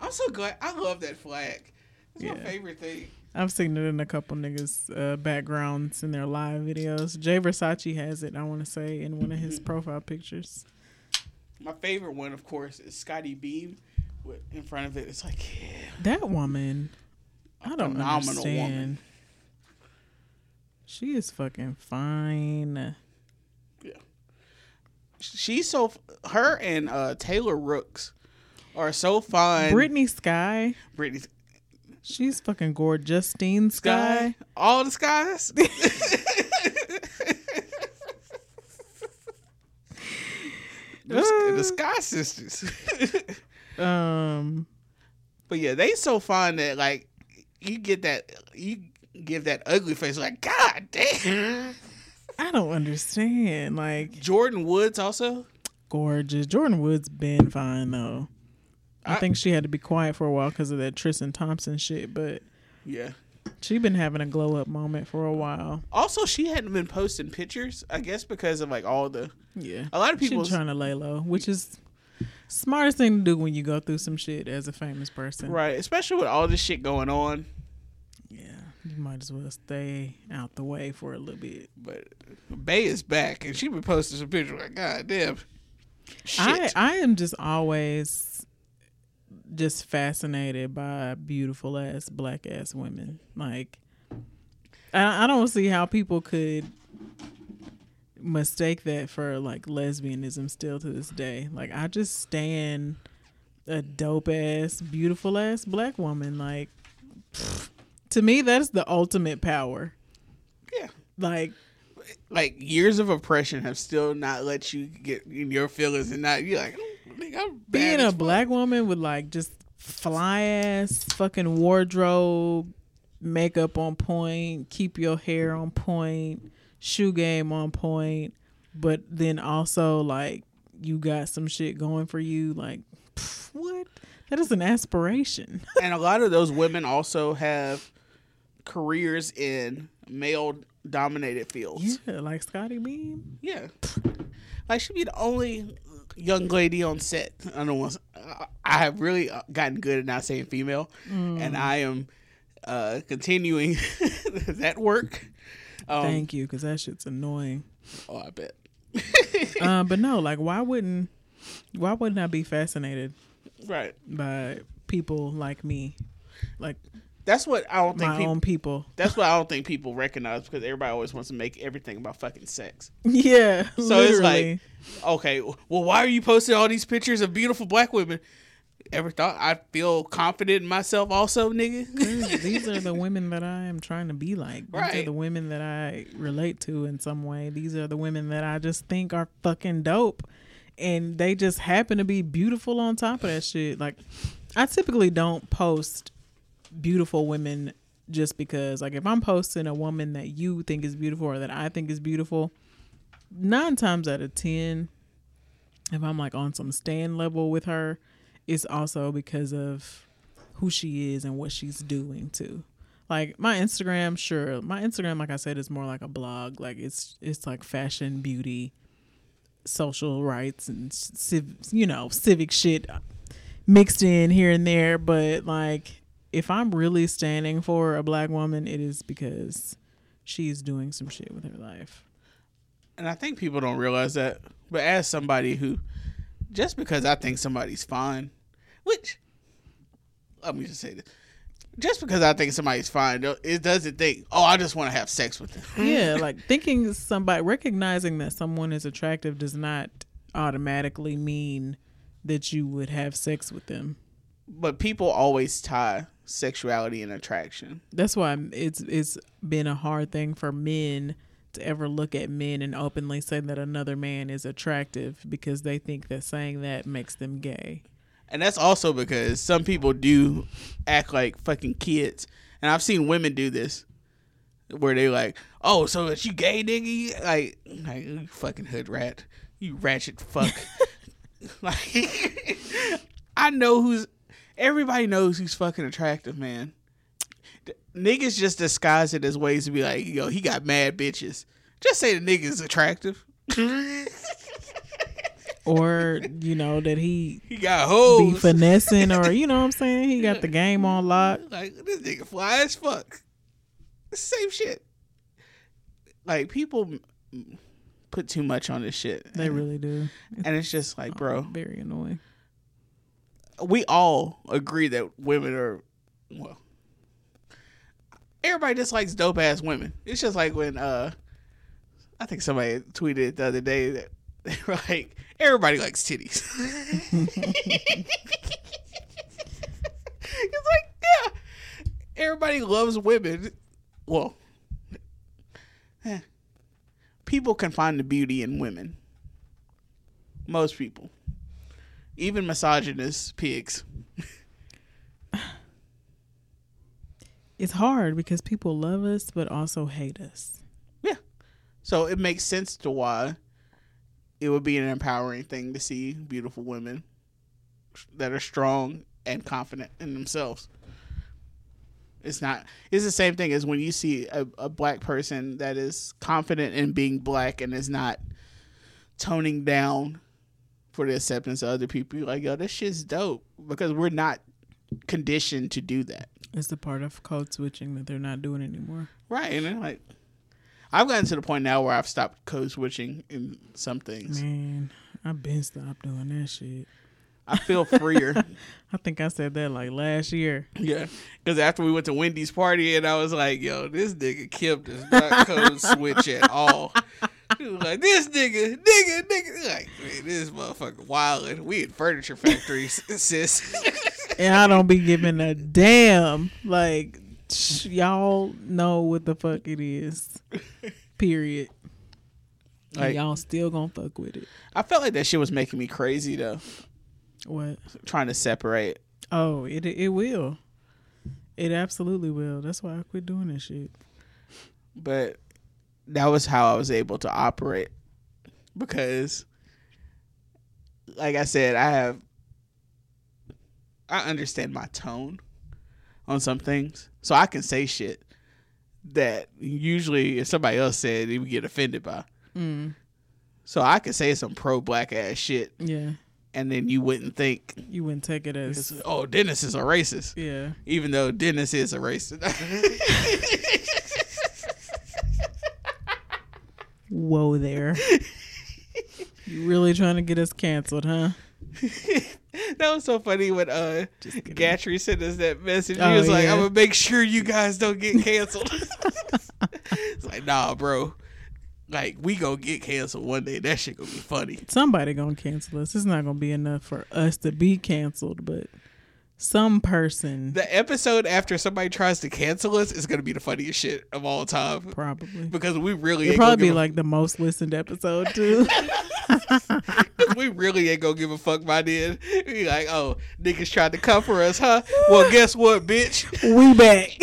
I'm so glad. I love that flag. It's my favorite thing. I've seen it in a couple niggas' uh, backgrounds in their live videos. Jay Versace has it, I want to say, in one of his profile pictures. My favorite one, of course, is Scottie Beam. With in front of it, it's like yeah, That woman, I don't know. phenomenal understand. woman. She is fucking fine. She's so. Her and uh, Taylor Rooks are so fun. Brittany Sky, Brittany she's fucking gorgeous. Justine Skye, Sky. all the skies. the, the Sky Sisters. Um, But yeah, they so fun that like you get that you give that ugly face like God damn. I don't understand. Like Jordyn Woods also. gorgeous. Jordyn Woods been fine though. I, I- think she had to be quiet for a while because of that Tristan Thompson shit, but Yeah. she been having a glow up moment for a while. Also, she hadn't been posting pictures. I guess because of like all the Yeah, a lot of people. Trying to lay low, which is smartest thing to do when you go through some shit as a famous person. Right, especially with all this shit going on. Might as well stay out the way for a little bit. But Bay is back, and she been posting some pictures. Like, God damn. I Shit. I am just always just fascinated by beautiful ass black ass women. Like I, I don't see how people could mistake that for like lesbianism still to this day. Like I just stand a dope ass, beautiful ass black woman. Like pfft, to me, that's the ultimate power. Yeah. Like Like years of oppression have still not let you get in your feelings and not you're like "Oh, I'm being a fuck." black woman with like just fly ass fucking wardrobe, makeup on point, keep your hair on point, shoe game on point, but then also like you got some shit going for you. Like pff, what? That is an aspiration. and a lot of those women also have careers in male dominated fields. yeah, like Scottie Beam. Yeah. Like she'd be the only young lady on set. I don't want. I have really gotten good at not saying female, and I am uh, continuing that work. Um, Thank you, because that shit's annoying. oh, I bet. um, but no, like why wouldn't why wouldn't I be fascinated Right. by people like me, like That's what I don't think my people. own people? That's what I don't think people recognize because everybody always wants to make everything about fucking sex. Yeah. So it's like, okay, well, why are you posting all these pictures of beautiful black women? Ever thought I feel confident in myself also, nigga? these are the women that I am trying to be like. These are the women that I relate to in some way. These are the women that I just think are fucking dope. And they just happen to be beautiful on top of that shit. Like I typically don't post beautiful women just because like if I'm posting a woman that you think is beautiful or that I think is beautiful, nine times out of ten, if I'm like on some stand level with her, it's also because of who she is and what she's doing too. Like my Instagram, sure, my Instagram, like I said, is more like a blog. Like it's it's like fashion, beauty, social rights, and civ- you know civic shit mixed in here and there. But like, if I'm really standing for a black woman, it is because she's doing some shit with her life. and I think people don't realize that. But as somebody who, just because I think somebody's fine, which, let me just say this. Just because I think somebody's fine, it doesn't think, oh, I just want to have sex with them. yeah, like thinking somebody recognizing that someone is attractive does not automatically mean that you would have sex with them. But people always tie sexuality and attraction. That's why it's it's been a hard thing for men to ever look at men and openly say that another man is attractive because they think that saying that makes them gay. And that's also because some people do act like fucking kids. And I've seen women do this where they like, oh, so is you gay, nigga? Like, like you fucking hood rat. You ratchet fuck. like, I know who's, everybody knows he's fucking attractive, man. D- Niggas just disguise it as ways to be like, yo, he got mad bitches. Just say the nigga's attractive. Or, you know, that he he got hoes. be finessing or you know what I'm saying? He got the game on lock. Like this nigga fly as fuck. Same shit. Like people put too much on this shit. They really do. and it's just like, oh, bro, Very annoying. We all agree that women are well. Everybody just likes dope ass women. It's just like when uh I think somebody tweeted the other day that they were like, everybody likes titties. it's like, yeah. Everybody loves women. Well, eh. people can find the beauty in women. Most people. Even misogynist pigs. It's hard because people love us but also hate us. Yeah. So it makes sense to why it would be an empowering thing to see beautiful women that are strong and confident in themselves. It's not. It's the same thing as when you see a, a black person that is confident in being black and is not toning down for the acceptance of other people. You're like, yo, this shit's dope because we're not conditioned to do that. It's the part of code switching that they're not doing anymore. Right. And then, like, I've gotten to the point now where I've stopped code switching in some things. Man, I've been stopped doing that shit. I feel freer. I think I said that like last year. yeah. Because after we went to Wendy's party, and I was like, yo, this nigga Kip does not code switch at all. Like this nigga, nigga, nigga. Like man, this motherfucker wildin'. We in furniture factories, sis. and I don't be giving a damn. Like sh- y'all know what the fuck it is. Period. And Like- y'all still gonna fuck with it. I felt like that shit was making me crazy though. What? Trying to separate. Oh, it it will. It absolutely will. That's why I quit doing this shit. but that was how I was able to operate because like I said I have I understand my tone on some things. So I can say shit that usually if somebody else said they would get offended by. Mm, so I could say some pro black ass shit yeah, and then you wouldn't think you wouldn't take it as oh Dennis is a racist. Yeah. even though Dennis is a racist Whoa there. you really trying to get us canceled, huh? that was so funny when uh. Gatry sent us that message. He Oh, was like, yeah. "I'm gonna make sure you guys don't get canceled." it's like, nah, bro. Like we gonna get canceled one day. That shit gonna be funny. Somebody gonna cancel us. It's not gonna be enough for us to be canceled, but some person The episode after somebody tries to cancel us is gonna be the funniest shit of all time probably. because we really It'll ain't gonna probably be like the most listened episode too. we really ain't gonna give a fuck by then. We like, oh, niggas tried to cover us, huh? Well, guess what, bitch? we back.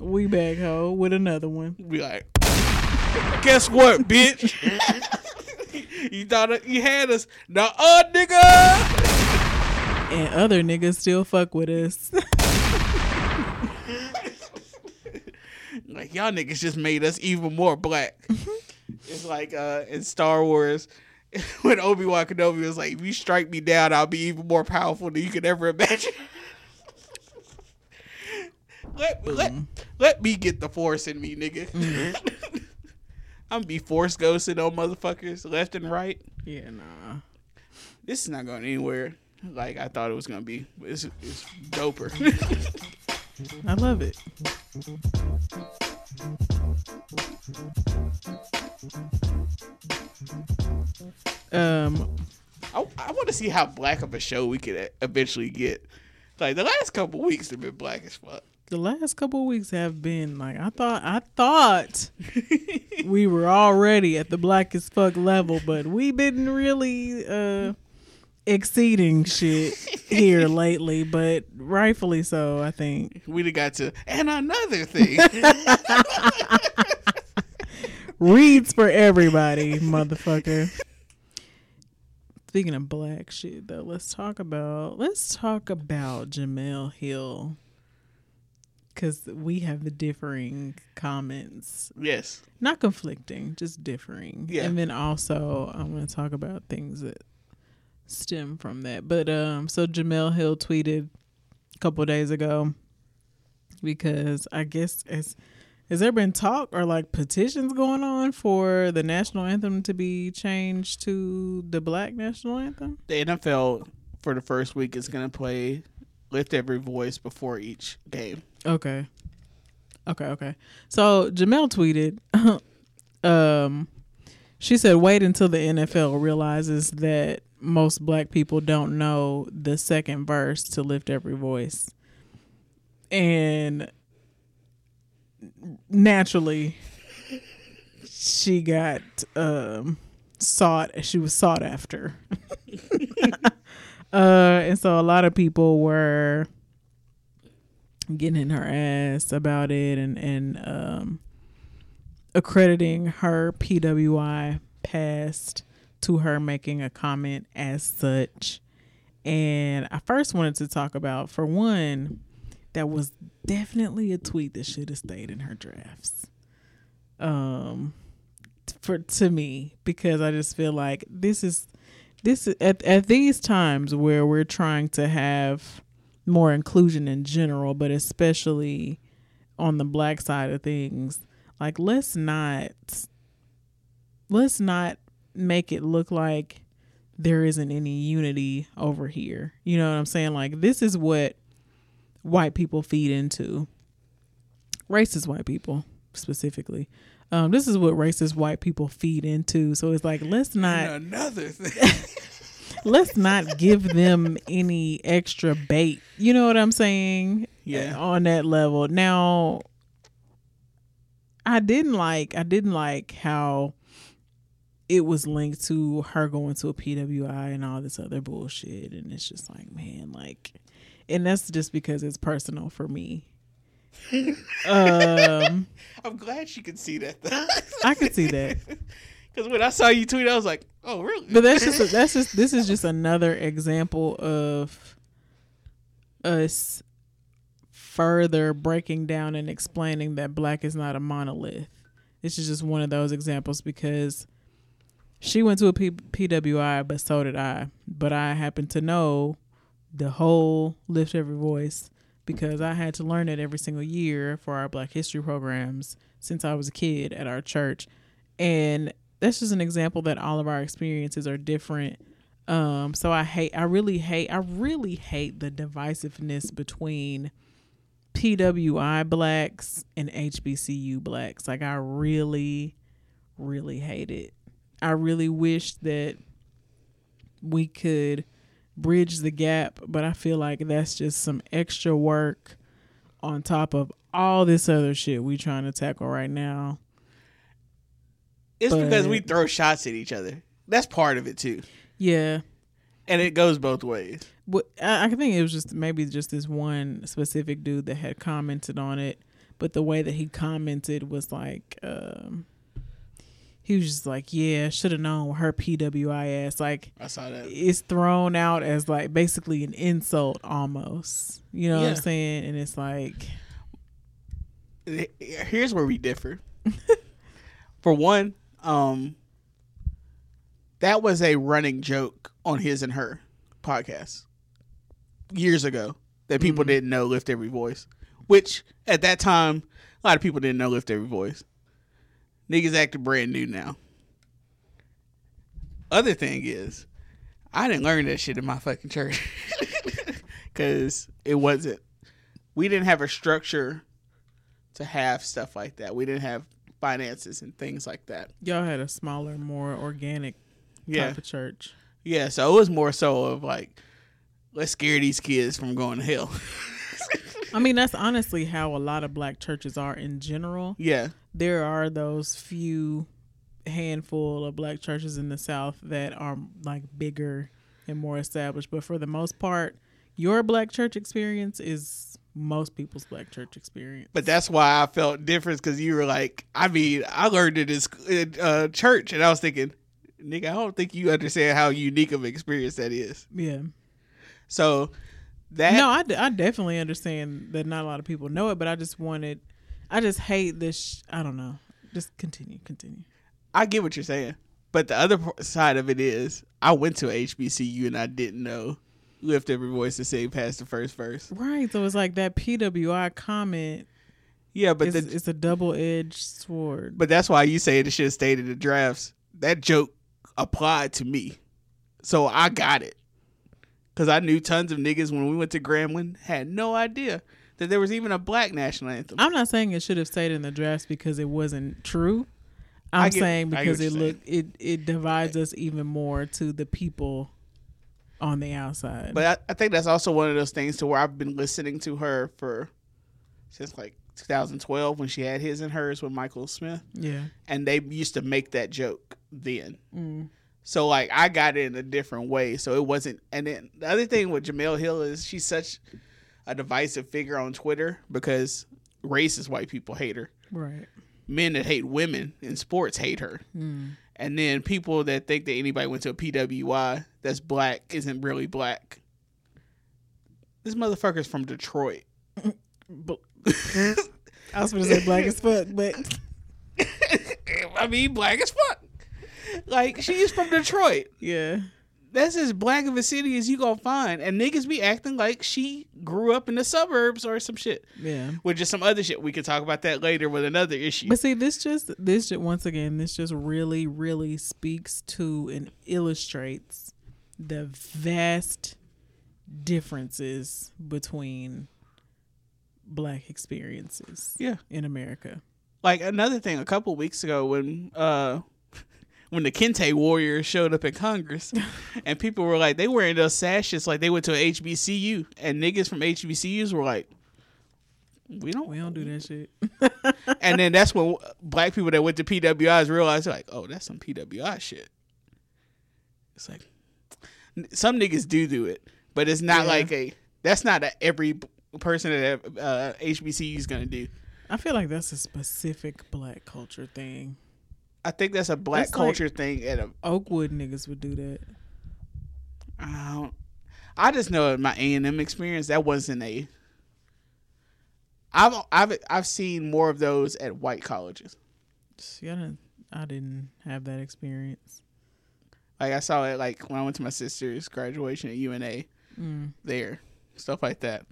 we back, ho, with another one. Be like, guess what, bitch? You thought you had us? Nah, uh, nigga. And other niggas still fuck with us. Like y'all niggas just made us even more black. it's like uh in Star Wars. When Obi Wan Kenobi was like, "If you strike me down, I'll be even more powerful than you could ever imagine." let, let, let me get the force in me, nigga. I'm be force ghosting on motherfuckers left and right. yeah, nah. This is not going anywhere like I thought it was gonna be. It's, it's doper. I love it. Um, I, I want to see how black of a show we could eventually get. Like the last couple weeks have been black as fuck. The last couple of weeks have been like I thought. I thought we were already at the black as fuck level, but we've been really uh exceeding shit here lately. But rightfully so, I think. We'd have got to and another thing. Reads for everybody, motherfucker. Speaking of black shit, though, let's talk about let's talk about Jemele Hill, because we have the differing comments, yes. not conflicting, just differing. Yeah. and then also I'm going to talk about things that stem from that. But um, so Jemele Hill tweeted a couple days ago because I guess as has there been talk or like petitions going on for the national anthem to be changed to the black national anthem? The NFL for the first week is gonna play "Lift Every Voice" before each game. Okay. Okay, okay. So Jemele tweeted um she said wait until the NFL realizes that most black people don't know the second verse to lift every voice. And naturally she got um sought she was sought after. uh and so a lot of people were getting in her ass about it and and um accrediting her PWI past to her making a comment as such. And I first wanted to talk about for one, that was definitely a tweet that should have stayed in her drafts. Um for to me because I just feel like this is this is at at these times where we're trying to have more inclusion in general, but especially on the black side of things. Like let's not let's not make it look like there isn't any unity over here. You know what I'm saying? Like this is what white people feed into. Racist white people. specifically. Um, this is what racist white people feed into. So it's like let's not And another thing. let's not give them any extra bait. You know what I'm saying? Yeah. On that level. Now I didn't like I didn't like how it was linked to her going to a PWI and all this other bullshit and it's just like, man, like and that's just because it's personal for me. um I'm glad she could see that. Though. I could see that. Because when I saw you tweet, I was like, "Oh, really?" But that's just that's just this is just another example of us further breaking down and explaining that black is not a monolith. This is just one of those examples because she went to a P- PWI, but so did I. But I happen to know the whole Lift Every Voice because I had to learn it every single year for our Black History programs since I was a kid at our church. And that's just an example that all of our experiences are different. Um, so I hate, I really hate, I really hate the divisiveness between PWI blacks and HBCU blacks. Like I really, really hate it. I really wish that we could bridge the gap, but I feel like that's just some extra work on top of all this other shit we trying to tackle right now. It's because we throw shots at each other. That's part of it too, Yeah. and it goes both ways. I, I think it was just maybe just this one specific dude that had commented on it, but the way that he commented was like, um, he was just like, "Yeah, should have known her PWI ass." Like I saw that. it's thrown out as like basically an insult almost. You know what I'm saying? And it's like, Here's where we differ. For one, um, that was a running joke on his and her podcast years ago that people Mhm. didn't know Lift Every Voice, which at that time a lot of people didn't know Lift Every Voice. Niggas acting brand new now. Other thing is, I didn't learn that shit in my fucking church because it wasn't. We didn't have a structure to have stuff like that. We didn't have finances and things like that. y'all had a smaller, more organic Yeah, type of church. yeah. So it was more so of like, let's scare these kids from going to hell. I mean, that's honestly how a lot of black churches are in general. yeah, there are those few handful of black churches in the south that are like bigger and more established but for the most part your black church experience is most people's black church experience. But that's why I felt different because you were like, I mean, I learned it in, uh, church, and I was thinking, nigga, I don't think you understand how unique of an experience that is. yeah. So that no I, d- I definitely understand that not a lot of people know it but i just wanted i just hate this sh- i don't know. Just continue continue. I get what you're saying, but the other side of it is, I went to HBCU and I didn't know lift every voice to sing past the first verse. right so it's like that pwi comment Yeah, but is, the, it's a double-edged sword but that's why you say it should have stayed in the drafts. That joke applied to me, so I got it because I knew tons of niggas when we went to Grambling had no idea that there was even a black national anthem. I'm not saying it should have stayed in the drafts because it wasn't true. I'm get- saying because it you're look it it divides us even more to the people on the outside. But I, I think that's also one of those things to where I've been listening to her for since like 2012 when she had his and hers with Michael Smith. yeah, and they used to make that joke then. mm. So like I got it in a different way. So it wasn't. And then the other thing with Jemele Hill is she's such a divisive figure on Twitter because racist white people hate her. right. Men that hate women in sports hate her. Mm. And then people that think that anybody went to a PWI that's black isn't really black. This motherfucker's from Detroit. I was to say black as fuck, but I mean, black as fuck. Like she's from Detroit. yeah, that's as black of a city as you gonna find. And niggas be acting like she grew up in the suburbs or some shit. yeah. Which is some other shit. We could talk about that later with another issue. But see, this just this just, once again, this just really, really speaks to and illustrates the vast differences between black experiences Yeah. in America. Like another thing, a couple weeks ago when uh when the Kente Warriors showed up in Congress, and people were like, they wearing those sashes like they went to a HBCU, and niggas from HBCUs were like, we don't, We don't do that shit. and then that's when black people that went to PWIs realized like, oh, that's some PWI shit. It's like some niggas do do it, but it's not Yeah. like a. That's not a every person that uh, HBCU is gonna do. I feel like that's a specific black culture thing. I think that's a black That's like- culture thing. At a, Oakwood niggas would do that. I don't. I just know my A and M experience that wasn't a. I've I've I've seen more of those at white colleges. See, I didn't, I didn't have that experience. Like I saw it like when I went to my sister's graduation at UNA. Mm. there, stuff like that.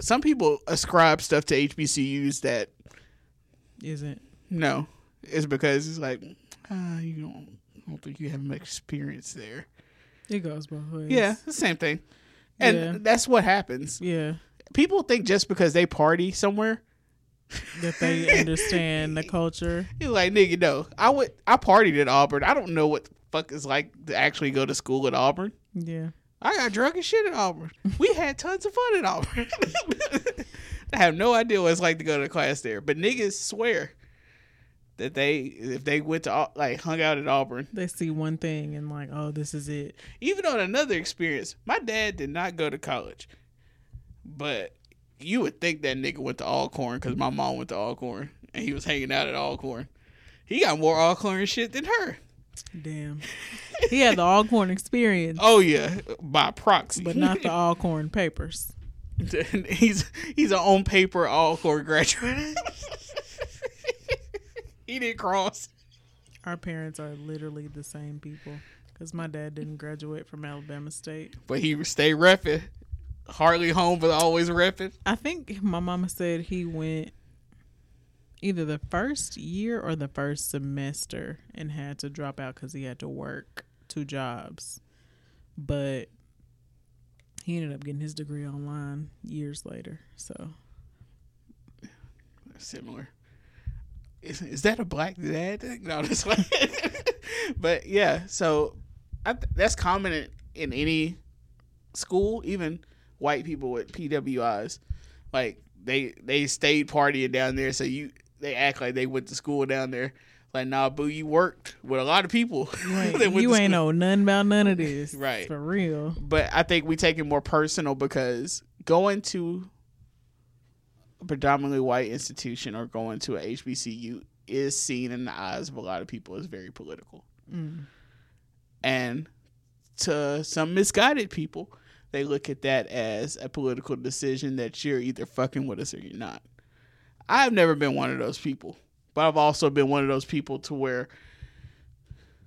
Some people ascribe stuff to HBCUs that Isn't no, it's because it's like ah, you don't, I don't think you have much experience there. it goes both ways? Yeah, the same thing, and Yeah. that's what happens. yeah. People think just because they party somewhere, That they understand the culture. you're like nigga. No, I would. I partied at Auburn. I don't know what the fuck it's like to actually go to school at Auburn. Yeah. I got drunk and shit at Auburn. We had tons of fun at Auburn. I have no idea what it's like to go to class there, but niggas swear that they if they went to like hung out at Auburn. They see one thing and like, oh, this is it. Even on another experience, my dad did not go to college, but you would think that nigga went to Alcorn because my mom went to Alcorn and he was hanging out at Alcorn. He got more Alcorn shit than her. Damn. He had the Alcorn experience, Oh yeah, by proxy, but not the Alcorn papers. he's he's an on paper Alcorn graduate. he didn't cross. Our parents are literally the same people. Because my dad didn't graduate from Alabama State. But he stayed repping. Hardly home, but always repping. I think my mama said he went either the first year or the first semester and had to drop out because he had to work two jobs. But he ended up getting his degree online years later. So Similar. Is, is that a black dad? No, that's like. but yeah, so I th- that's common in, in any school, even white people with PWIs. Like they they stayed partying down there, so you they act like they went to school down there. Like nah, boo, you worked with a lot of people. you ain't, that went you ain't know nothing about none of this. Right. For real. but I think we take it more personal because going to predominantly white institution or going to a HBCU is seen in the eyes of a lot of people as very political. Mm. And to some misguided people, they look at that as a political decision that you're either fucking with us or you're not. I've never been one of those people, but I've also been one of those people to where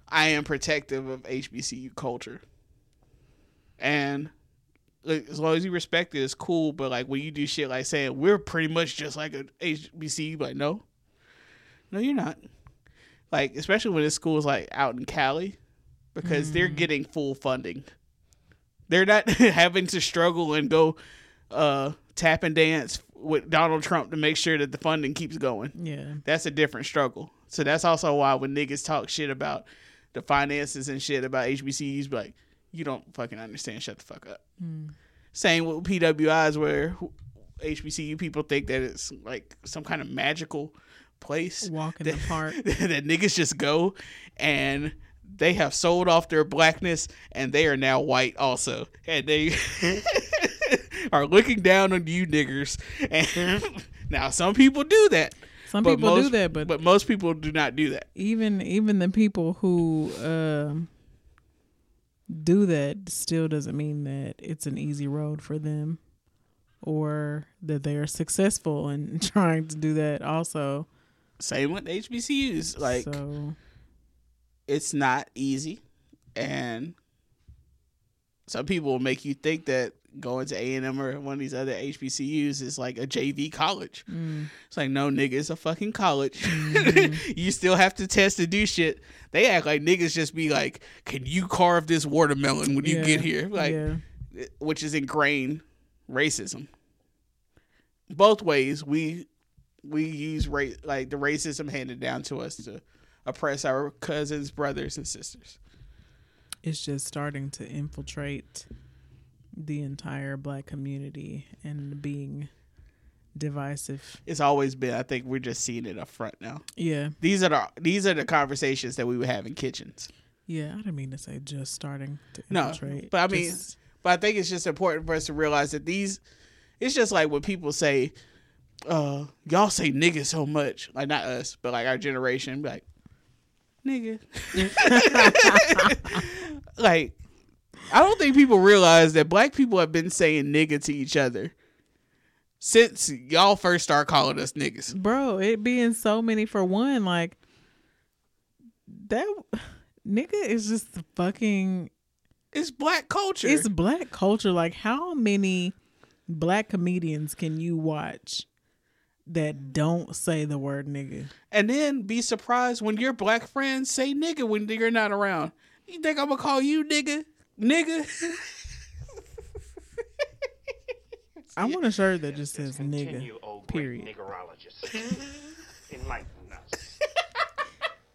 I am protective of HBCU culture. And like, as long as you respect it, it's cool. But like when you do shit like saying we're pretty much just like a HBCU, like no, no, you're not. Like especially when this school is like out in Cali, because they're getting full funding. They're not having to struggle and go uh, tap and dance with Donald Trump to make sure that the funding keeps going. Yeah. That's a different struggle. So that's also why when niggas talk shit about the finances and shit about HBCUs, be like, you don't fucking understand. Shut the fuck up. Same with PWIs, where HBCU people think that it's like some kind of magical place Walk in the park. that niggas just go and they have sold off their blackness and they are now white also. And they are looking down on you niggers. And now some people do that. Some people do that, but but most people do not do that. even even the people who um, do that still doesn't mean that it's an easy road for them or that they are successful in trying to do that also Same with HBCUs. Like so it's not easy and some people will make you think that going to A&M or one of these other HBCUs is like a JV college. mm, It's like, no, nigga, it's a fucking college. Mm-hmm. you still have to test to do shit. They act like niggas just be like, can you carve this watermelon when you yeah, get here? Like, yeah. which is ingrained racism. Both ways, we we use race like the racism handed down to us to oppress our cousins, brothers, and sisters. It's just starting to infiltrate the entire black community and being divisive. It's always been. I think we're just seeing it up front now. Yeah. These are the these are the conversations that we would have in kitchens. Yeah, I didn't mean to say just starting to No, infiltrate. but I mean, Just- but I think it's just important for us to realize that these. It's just like when people say, uh, "Y'all say nigga so much," like not us, but like our generation, like nigga. like, I don't think people realize that black people have been saying nigga to each other since y'all first start calling us niggas. bro, it being so many for one, like that nigga is just fucking It's black culture. it's black culture. Like how many black comedians can you watch that don't say the word nigga? and then be surprised when your black friends say nigga when you're not around. You think I'm gonna call you nigga? Nigga? I want a shirt that just says nigga. Continue, great period. niggerologist. Enlighten us.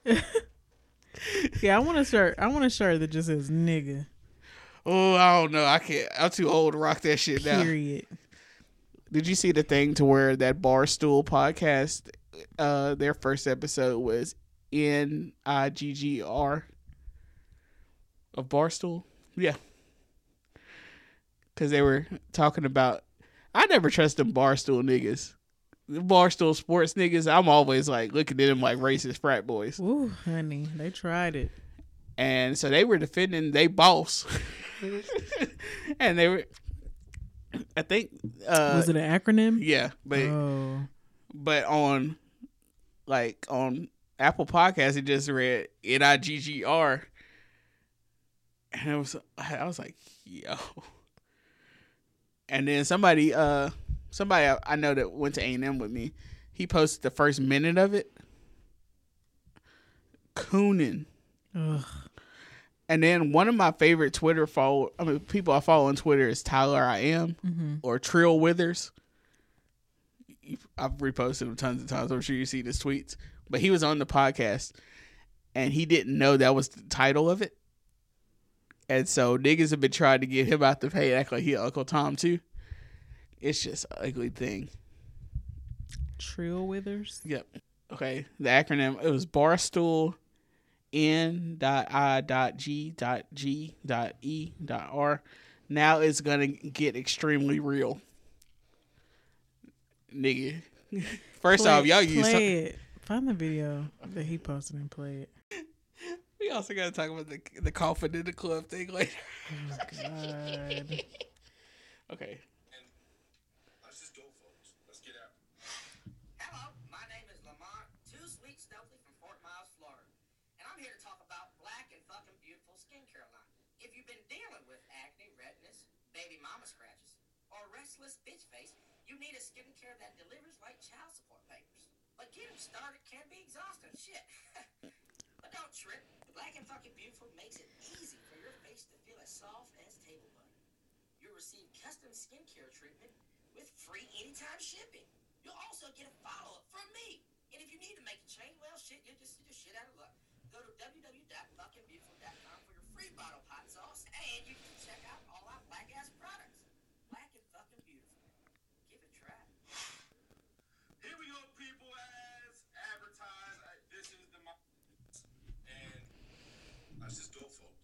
Yeah, I want a shirt. I want a shirt that just says nigga. Oh, I don't know. I can't. I'm too old to rock that shit now. Period. Did you see the thing to where that Barstool podcast, uh, their first episode was N I G G R of Barstool? Yeah. Because they were talking about. I never trust them Barstool niggas. The Barstool sports niggas, I'm always like looking at them like racist frat boys. Ooh, honey, they tried it. and so they were defending they boss and they were i think uh Was it an acronym? yeah but Oh, but on like on apple podcast it just read n-i-g-g-r and it was i was like yo and then somebody uh somebody i, I know that went to a&m with me he posted the first minute of it cooning ugh. And then one of my favorite Twitter follow, I mean, people I follow on Twitter is Tyler I am Mm-hmm. or Trill Withers. I've reposted him tons of times. I'm sure you see his tweets. But he was on the podcast, and he didn't know that was the title of it. And so niggas have been trying to get him out the pay, act like he Uncle Tom too. It's just an ugly thing. Trill Withers. Yep. Okay. The acronym it was Barstool N dot I dot G dot G dot E dot R. Now it's gonna get extremely real. Nigga. First Play- off, y'all use play it. Find the video that he posted and play it. We also gotta talk about the the coffin in the club thing later. Oh God. Okay. Let's just go, folks. Let's get out. Hello, my name is Lamont Two Sweet Stokely from Fort Myers, Florida. And I'm here to talk about Black and Fucking Beautiful Skincare line. If you've been dealing with acne, redness, baby mama scratches, or restless bitch face, you need a skincare that delivers like child support papers. But getting started can be exhausting. Shit. but don't trip. Black and Fucking Beautiful makes it easy for your face to feel as soft as table butter. You'll receive custom skincare treatment with free anytime shipping. You'll also get a follow-up from me. And if you need to make a change, well, shit, you'll just just shit out of luck. Go to www.fuckingbeautiful.com for your free bottle of hot sauce, and you can check out all our black ass products. Black and fucking beautiful. Give it a try. Here we go, people. As advertised, I, this is the mo- and let's just go, folks.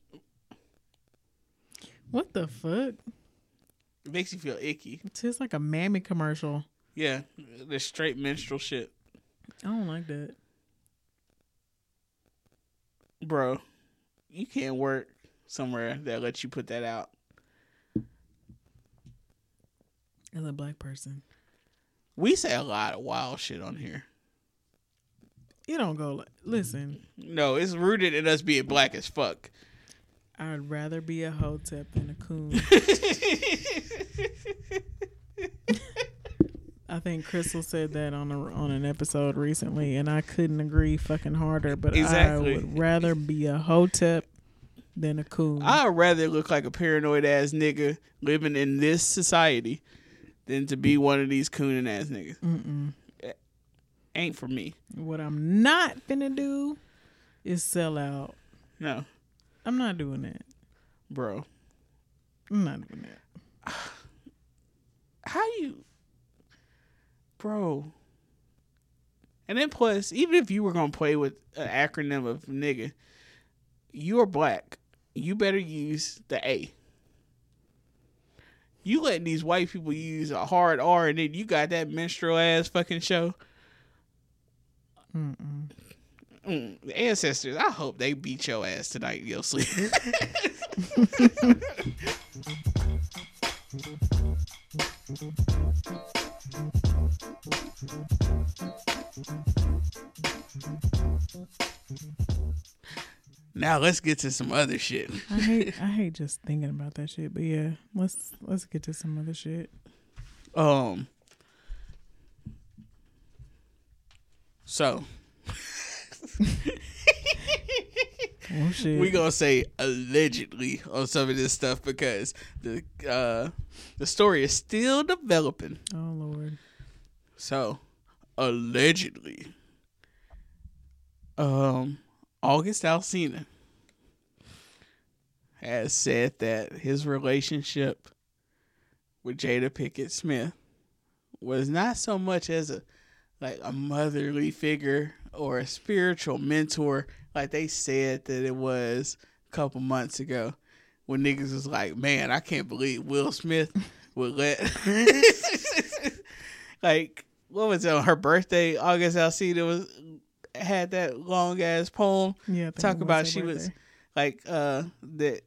What the fuck? It makes you feel icky. It's just like a mammy commercial. Yeah. The straight minstrel shit. I don't like that. Bro, you can't work somewhere that lets you put that out. As a black person, We say a lot of wild shit on here. you don't go. Like, Listen, No, it's rooted in us being black as fuck. I'd rather be a hotep than a coon. I think Crystal said that on a, on an episode recently, and I couldn't agree fucking harder. But Exactly. I would rather be a hotep than a coon. I'd rather look like a paranoid ass nigga living in this society than to be one of these cooning ass niggas. Mm-mm. ain't for me. What I'm not finna do is sell out. No, I'm not doing that. bro. I'm not doing that. How you, bro? And then plus, even if you were gonna play with an acronym of nigga, you are black. You better use the A. You letting these white people use a hard R, and then you got that minstrel ass fucking show. Mm-mm. Mm, ancestors, I hope they beat your ass tonight your sleep. now let's get to some other shit. I hate I hate just thinking about that shit. But yeah, let's let's get to some other shit. Um. So Oh shit. we gonna say allegedly on some of this stuff because the uh the story is still developing. oh lord. So allegedly, um, August Alsina has said that his relationship with Jada Pinkett Smith was not so much as a like a motherly figure or a spiritual mentor like they said that it was a couple months ago when niggas was like, man, I can't believe Will Smith would let like what was it on her birthday? August Alsina was had that long ass poem Yeah. Talk about she was like uh the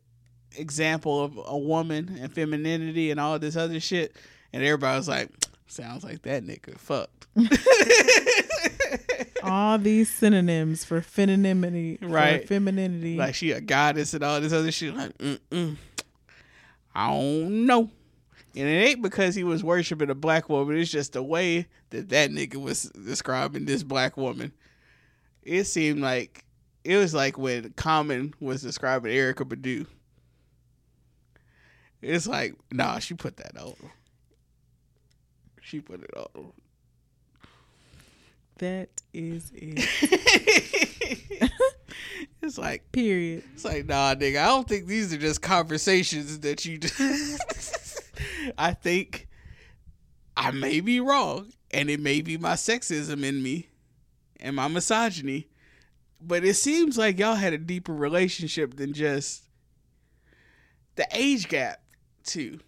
example of a woman and femininity and all this other shit, and everybody was like, sounds like that nigga fucked. all these synonyms for femininity, for Right. femininity. like she a goddess and all this other shit. Like, mm-mm. I don't know. And it ain't because he was worshiping a black woman. It's just the way that that nigga was describing this black woman. It seemed like it was like when Common was describing Erykah Badu. It's like, nah, she put that on. She put it on. That is it. it's like Period. It's like, nah, nigga, I don't think these are just conversations that you just. I think I may be wrong, and it may be my sexism in me and my misogyny, but it seems like y'all had a deeper relationship than just the age gap, too.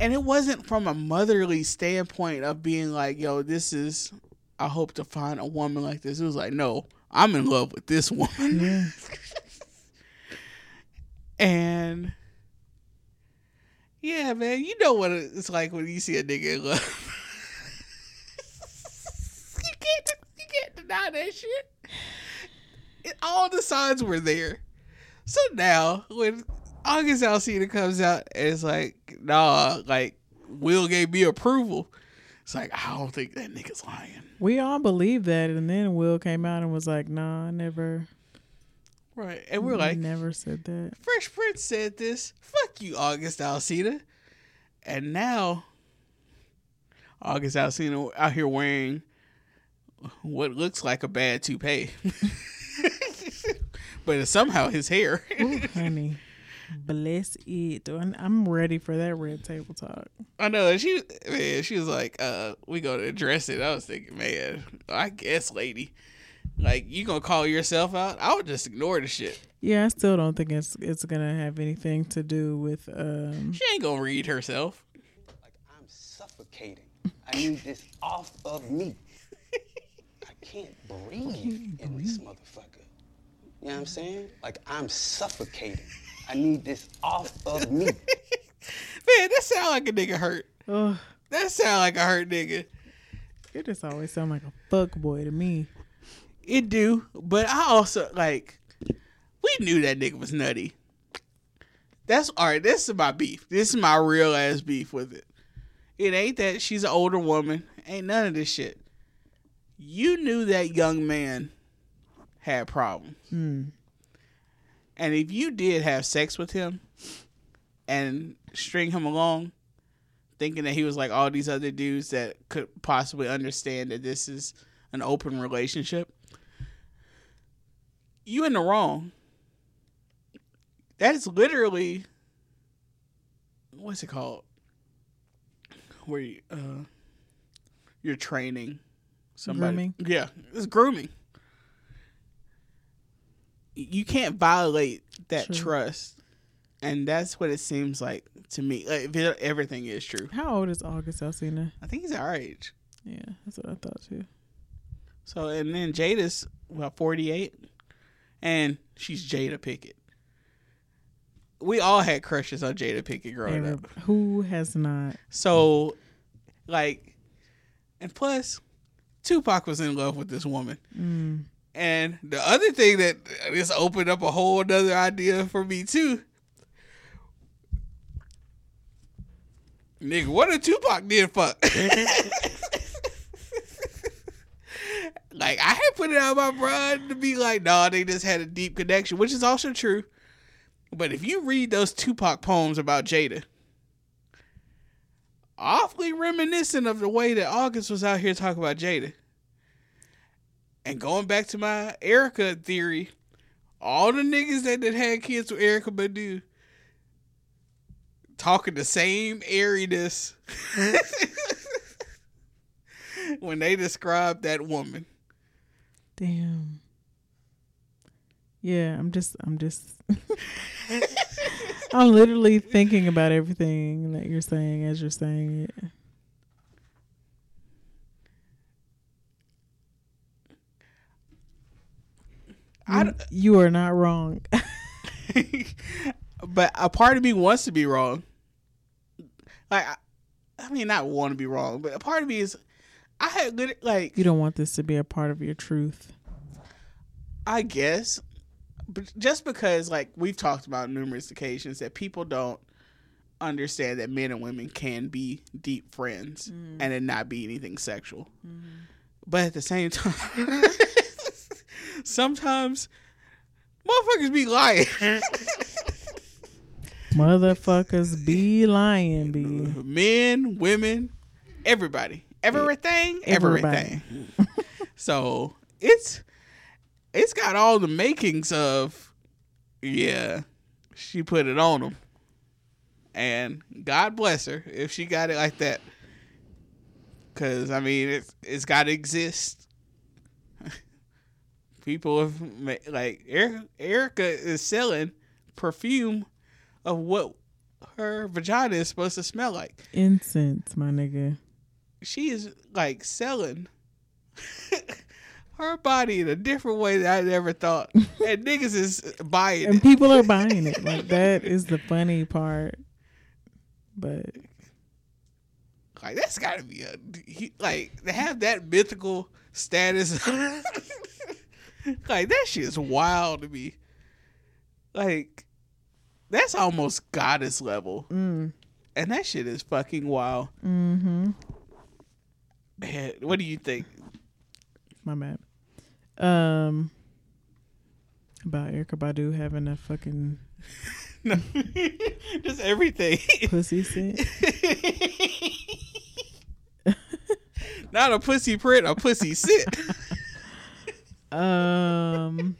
And it wasn't from a motherly standpoint of being like, yo, this is, I hope to find a woman like this. It was like, no, I'm in love with this woman. Yeah. And yeah, man, you know what it's like when you see a nigga in love. you can't, you can't deny that shit. It, all the signs were there. So now when August Alsina comes out and it's like, nah, like Will gave me approval. It's like I don't think that nigga's lying. We all believed that, and then Will came out and was like, "Nah, I never, Right. And we're like, never said that." Fresh Prince said this. Fuck you, August Alsina. And now, August Alsina out here wearing what looks like a bad toupee. but it's somehow his hair. Ooh, honey, bless it. I'm- I'm ready for that red table talk. I know. She, man, she was like, uh, we going to address it. I was thinking, man, I guess, lady. Like, you going to call yourself out? I would just ignore the shit. Yeah, I still don't think it's it's gonna have anything to do with um She ain't going to read herself. Like I'm suffocating. I need this off of me. I can't breathe in this motherfucker. You know what I'm saying? Like I'm suffocating. I need this off of me. Man, that sound like a nigga hurt. oh That sound like a hurt nigga. it just always sound like a fuck boy to me. It do, but I also like we knew that nigga was nutty. That's all right. This is my beef. This is my real ass beef with it. It ain't that she's an older woman. Ain't none of this shit. You knew that young man had problems, hmm. And if you did have sex with him and string him along, thinking that he was like all these other dudes that could possibly understand that this is an open relationship. You in the wrong. That is literally what's it called? Where you, uh, you're training somebody. Grooming? Yeah, it's grooming. You can't violate that True. trust, and that's what it seems like to me. Like, if it- everything is true. How old is August Alsina? I think he's our age. Yeah, that's what I thought too. So, and then Jada's well, 48, and she's Jada Pinkett. We all had crushes on Jada Pinkett growing up. who has not? So, like, and plus, Tupac was in love with this woman. Mm. And the other thing that this opened up a whole other idea for me too. Nigga, what a Tupac did fuck? like I had put it out my brain to be like, nah, they just had a deep connection, which is also true. But if you read those Tupac poems about Jada, awfully reminiscent of the way that August was out here talking about Jada. And going back to my Erykah theory, all the niggas that, that had kids with Erykah Badu talking the same airiness when they describe that woman. Damn. Yeah, I'm just, I'm just, I'm literally thinking about everything that you're saying as you're saying it. I You, are not wrong. but a part of me wants to be wrong. Like, I, I mean, not want to be wrong, but a part of me is, I had lit- like, you don't want this to be a part of your truth. I guess, but just because like we've talked about numerous occasions that people don't understand that men and women can be deep friends mm. and it not be anything sexual. Mm-hmm. But at the same time, sometimes motherfuckers be lying. Motherfuckers be lying, be. men, women, everybody, everything, Everybody. everything. so it's it's got all the makings of yeah, she put it on him, and God bless her if she got it like that. Cause I mean it's it's got to exist. People have ma- like Erykah, Erykah is selling perfume of what her vagina is supposed to smell like Incense, my nigga. she is like selling her body in a different way that I never thought. and niggas is buying And it. people are buying it. Like, that is the funny part. But Like that's gotta be a like to have that mythical status. like that shit is wild to me. Like that's almost goddess level, mm, and that shit is fucking wild. mm-hmm. Man, what do you think? My bad. Um, about Erykah Badu having a fucking No, just everything. pussy scent. Not a pussy print, a pussy sit. Um,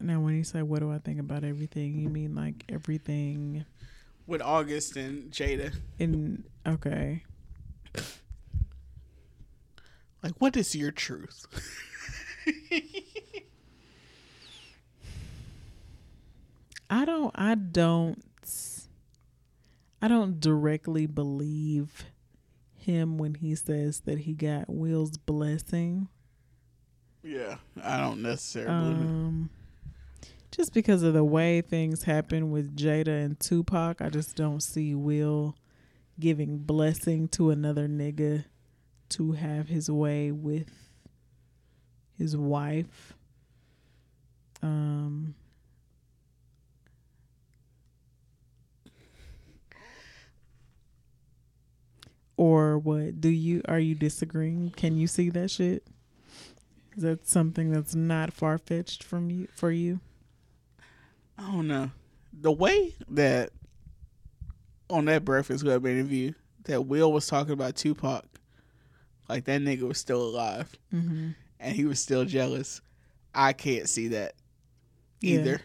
now, when you say "What do I think about everything?" you mean like everything With August and Jada. in okay. Like, what is your truth? I don't. I don't. I don't directly believe him when he says that he got Will's blessing. Yeah, I don't necessarily. Um, just because of the way things happen with Jada and Tupac, I just don't see Will giving blessing to another nigga to have his way with his wife. Um, or what? Do you are you disagreeing? Can you see that shit? Is that something that's not far fetched from you for you? I don't know. The way that on that Breakfast Club interview that Will was talking about Tupac, like that nigga was still alive Mm-hmm. and he was still jealous. I can't see that either.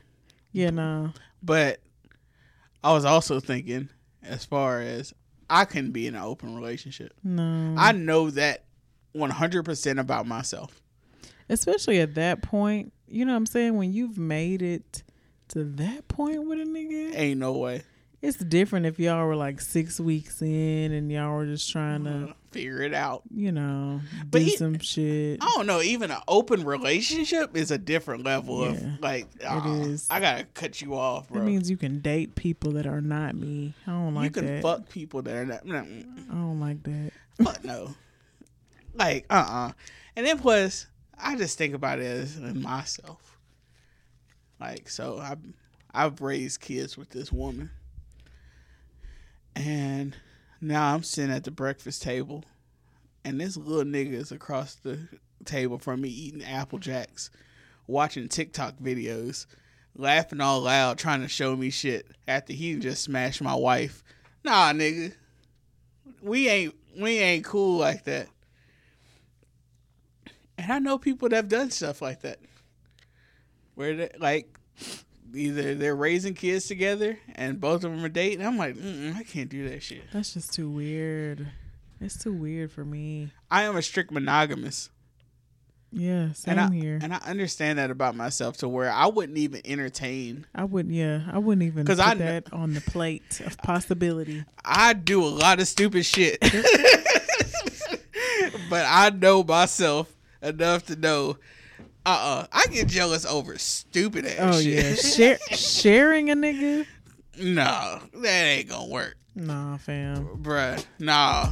Yeah, no. But I was also thinking, as far as I can be in an open relationship, No. I know that 100% about myself. Especially at that point, you know what I'm saying? When you've made it to that point with a nigga, Ain't no way. It's different if y'all were like six weeks in and y'all were just trying to, Figure it out. you know, But do he- some shit. I don't know. Even an open relationship is a different level Yeah, of like. uh, is. I gotta cut you off, bro. That means you can date people that are not me. I don't like that. you can that. fuck people that are not. mm, I don't like that. Fuck no. Like uh uh And then plus, I just think about it as myself. Like so, I I've raised kids with this woman, and now I'm sitting at the breakfast table, and this little nigga is across the table from me eating Apple Jacks, watching TikTok videos, laughing all loud, trying to show me shit after he just smashed my wife. Nah, nigga, we ain't we ain't cool like that. And I know people that have done stuff like that, where they like either they're raising kids together and both of them are dating. I'm like, I can't do that shit. That's just too weird. It's too weird for me. I am a strict monogamous. Yeah, same and I, here. And I understand that about myself to where I wouldn't even entertain. I wouldn't. Yeah, I wouldn't even put I that on the plate of possibility. I do a lot of stupid shit. but I know myself enough to know uh uh I get jealous over stupid ass shit. Oh shit. yeah, Share, sharing a nigga. no, that ain't gonna work. Nah, fam. Bruh. Nah.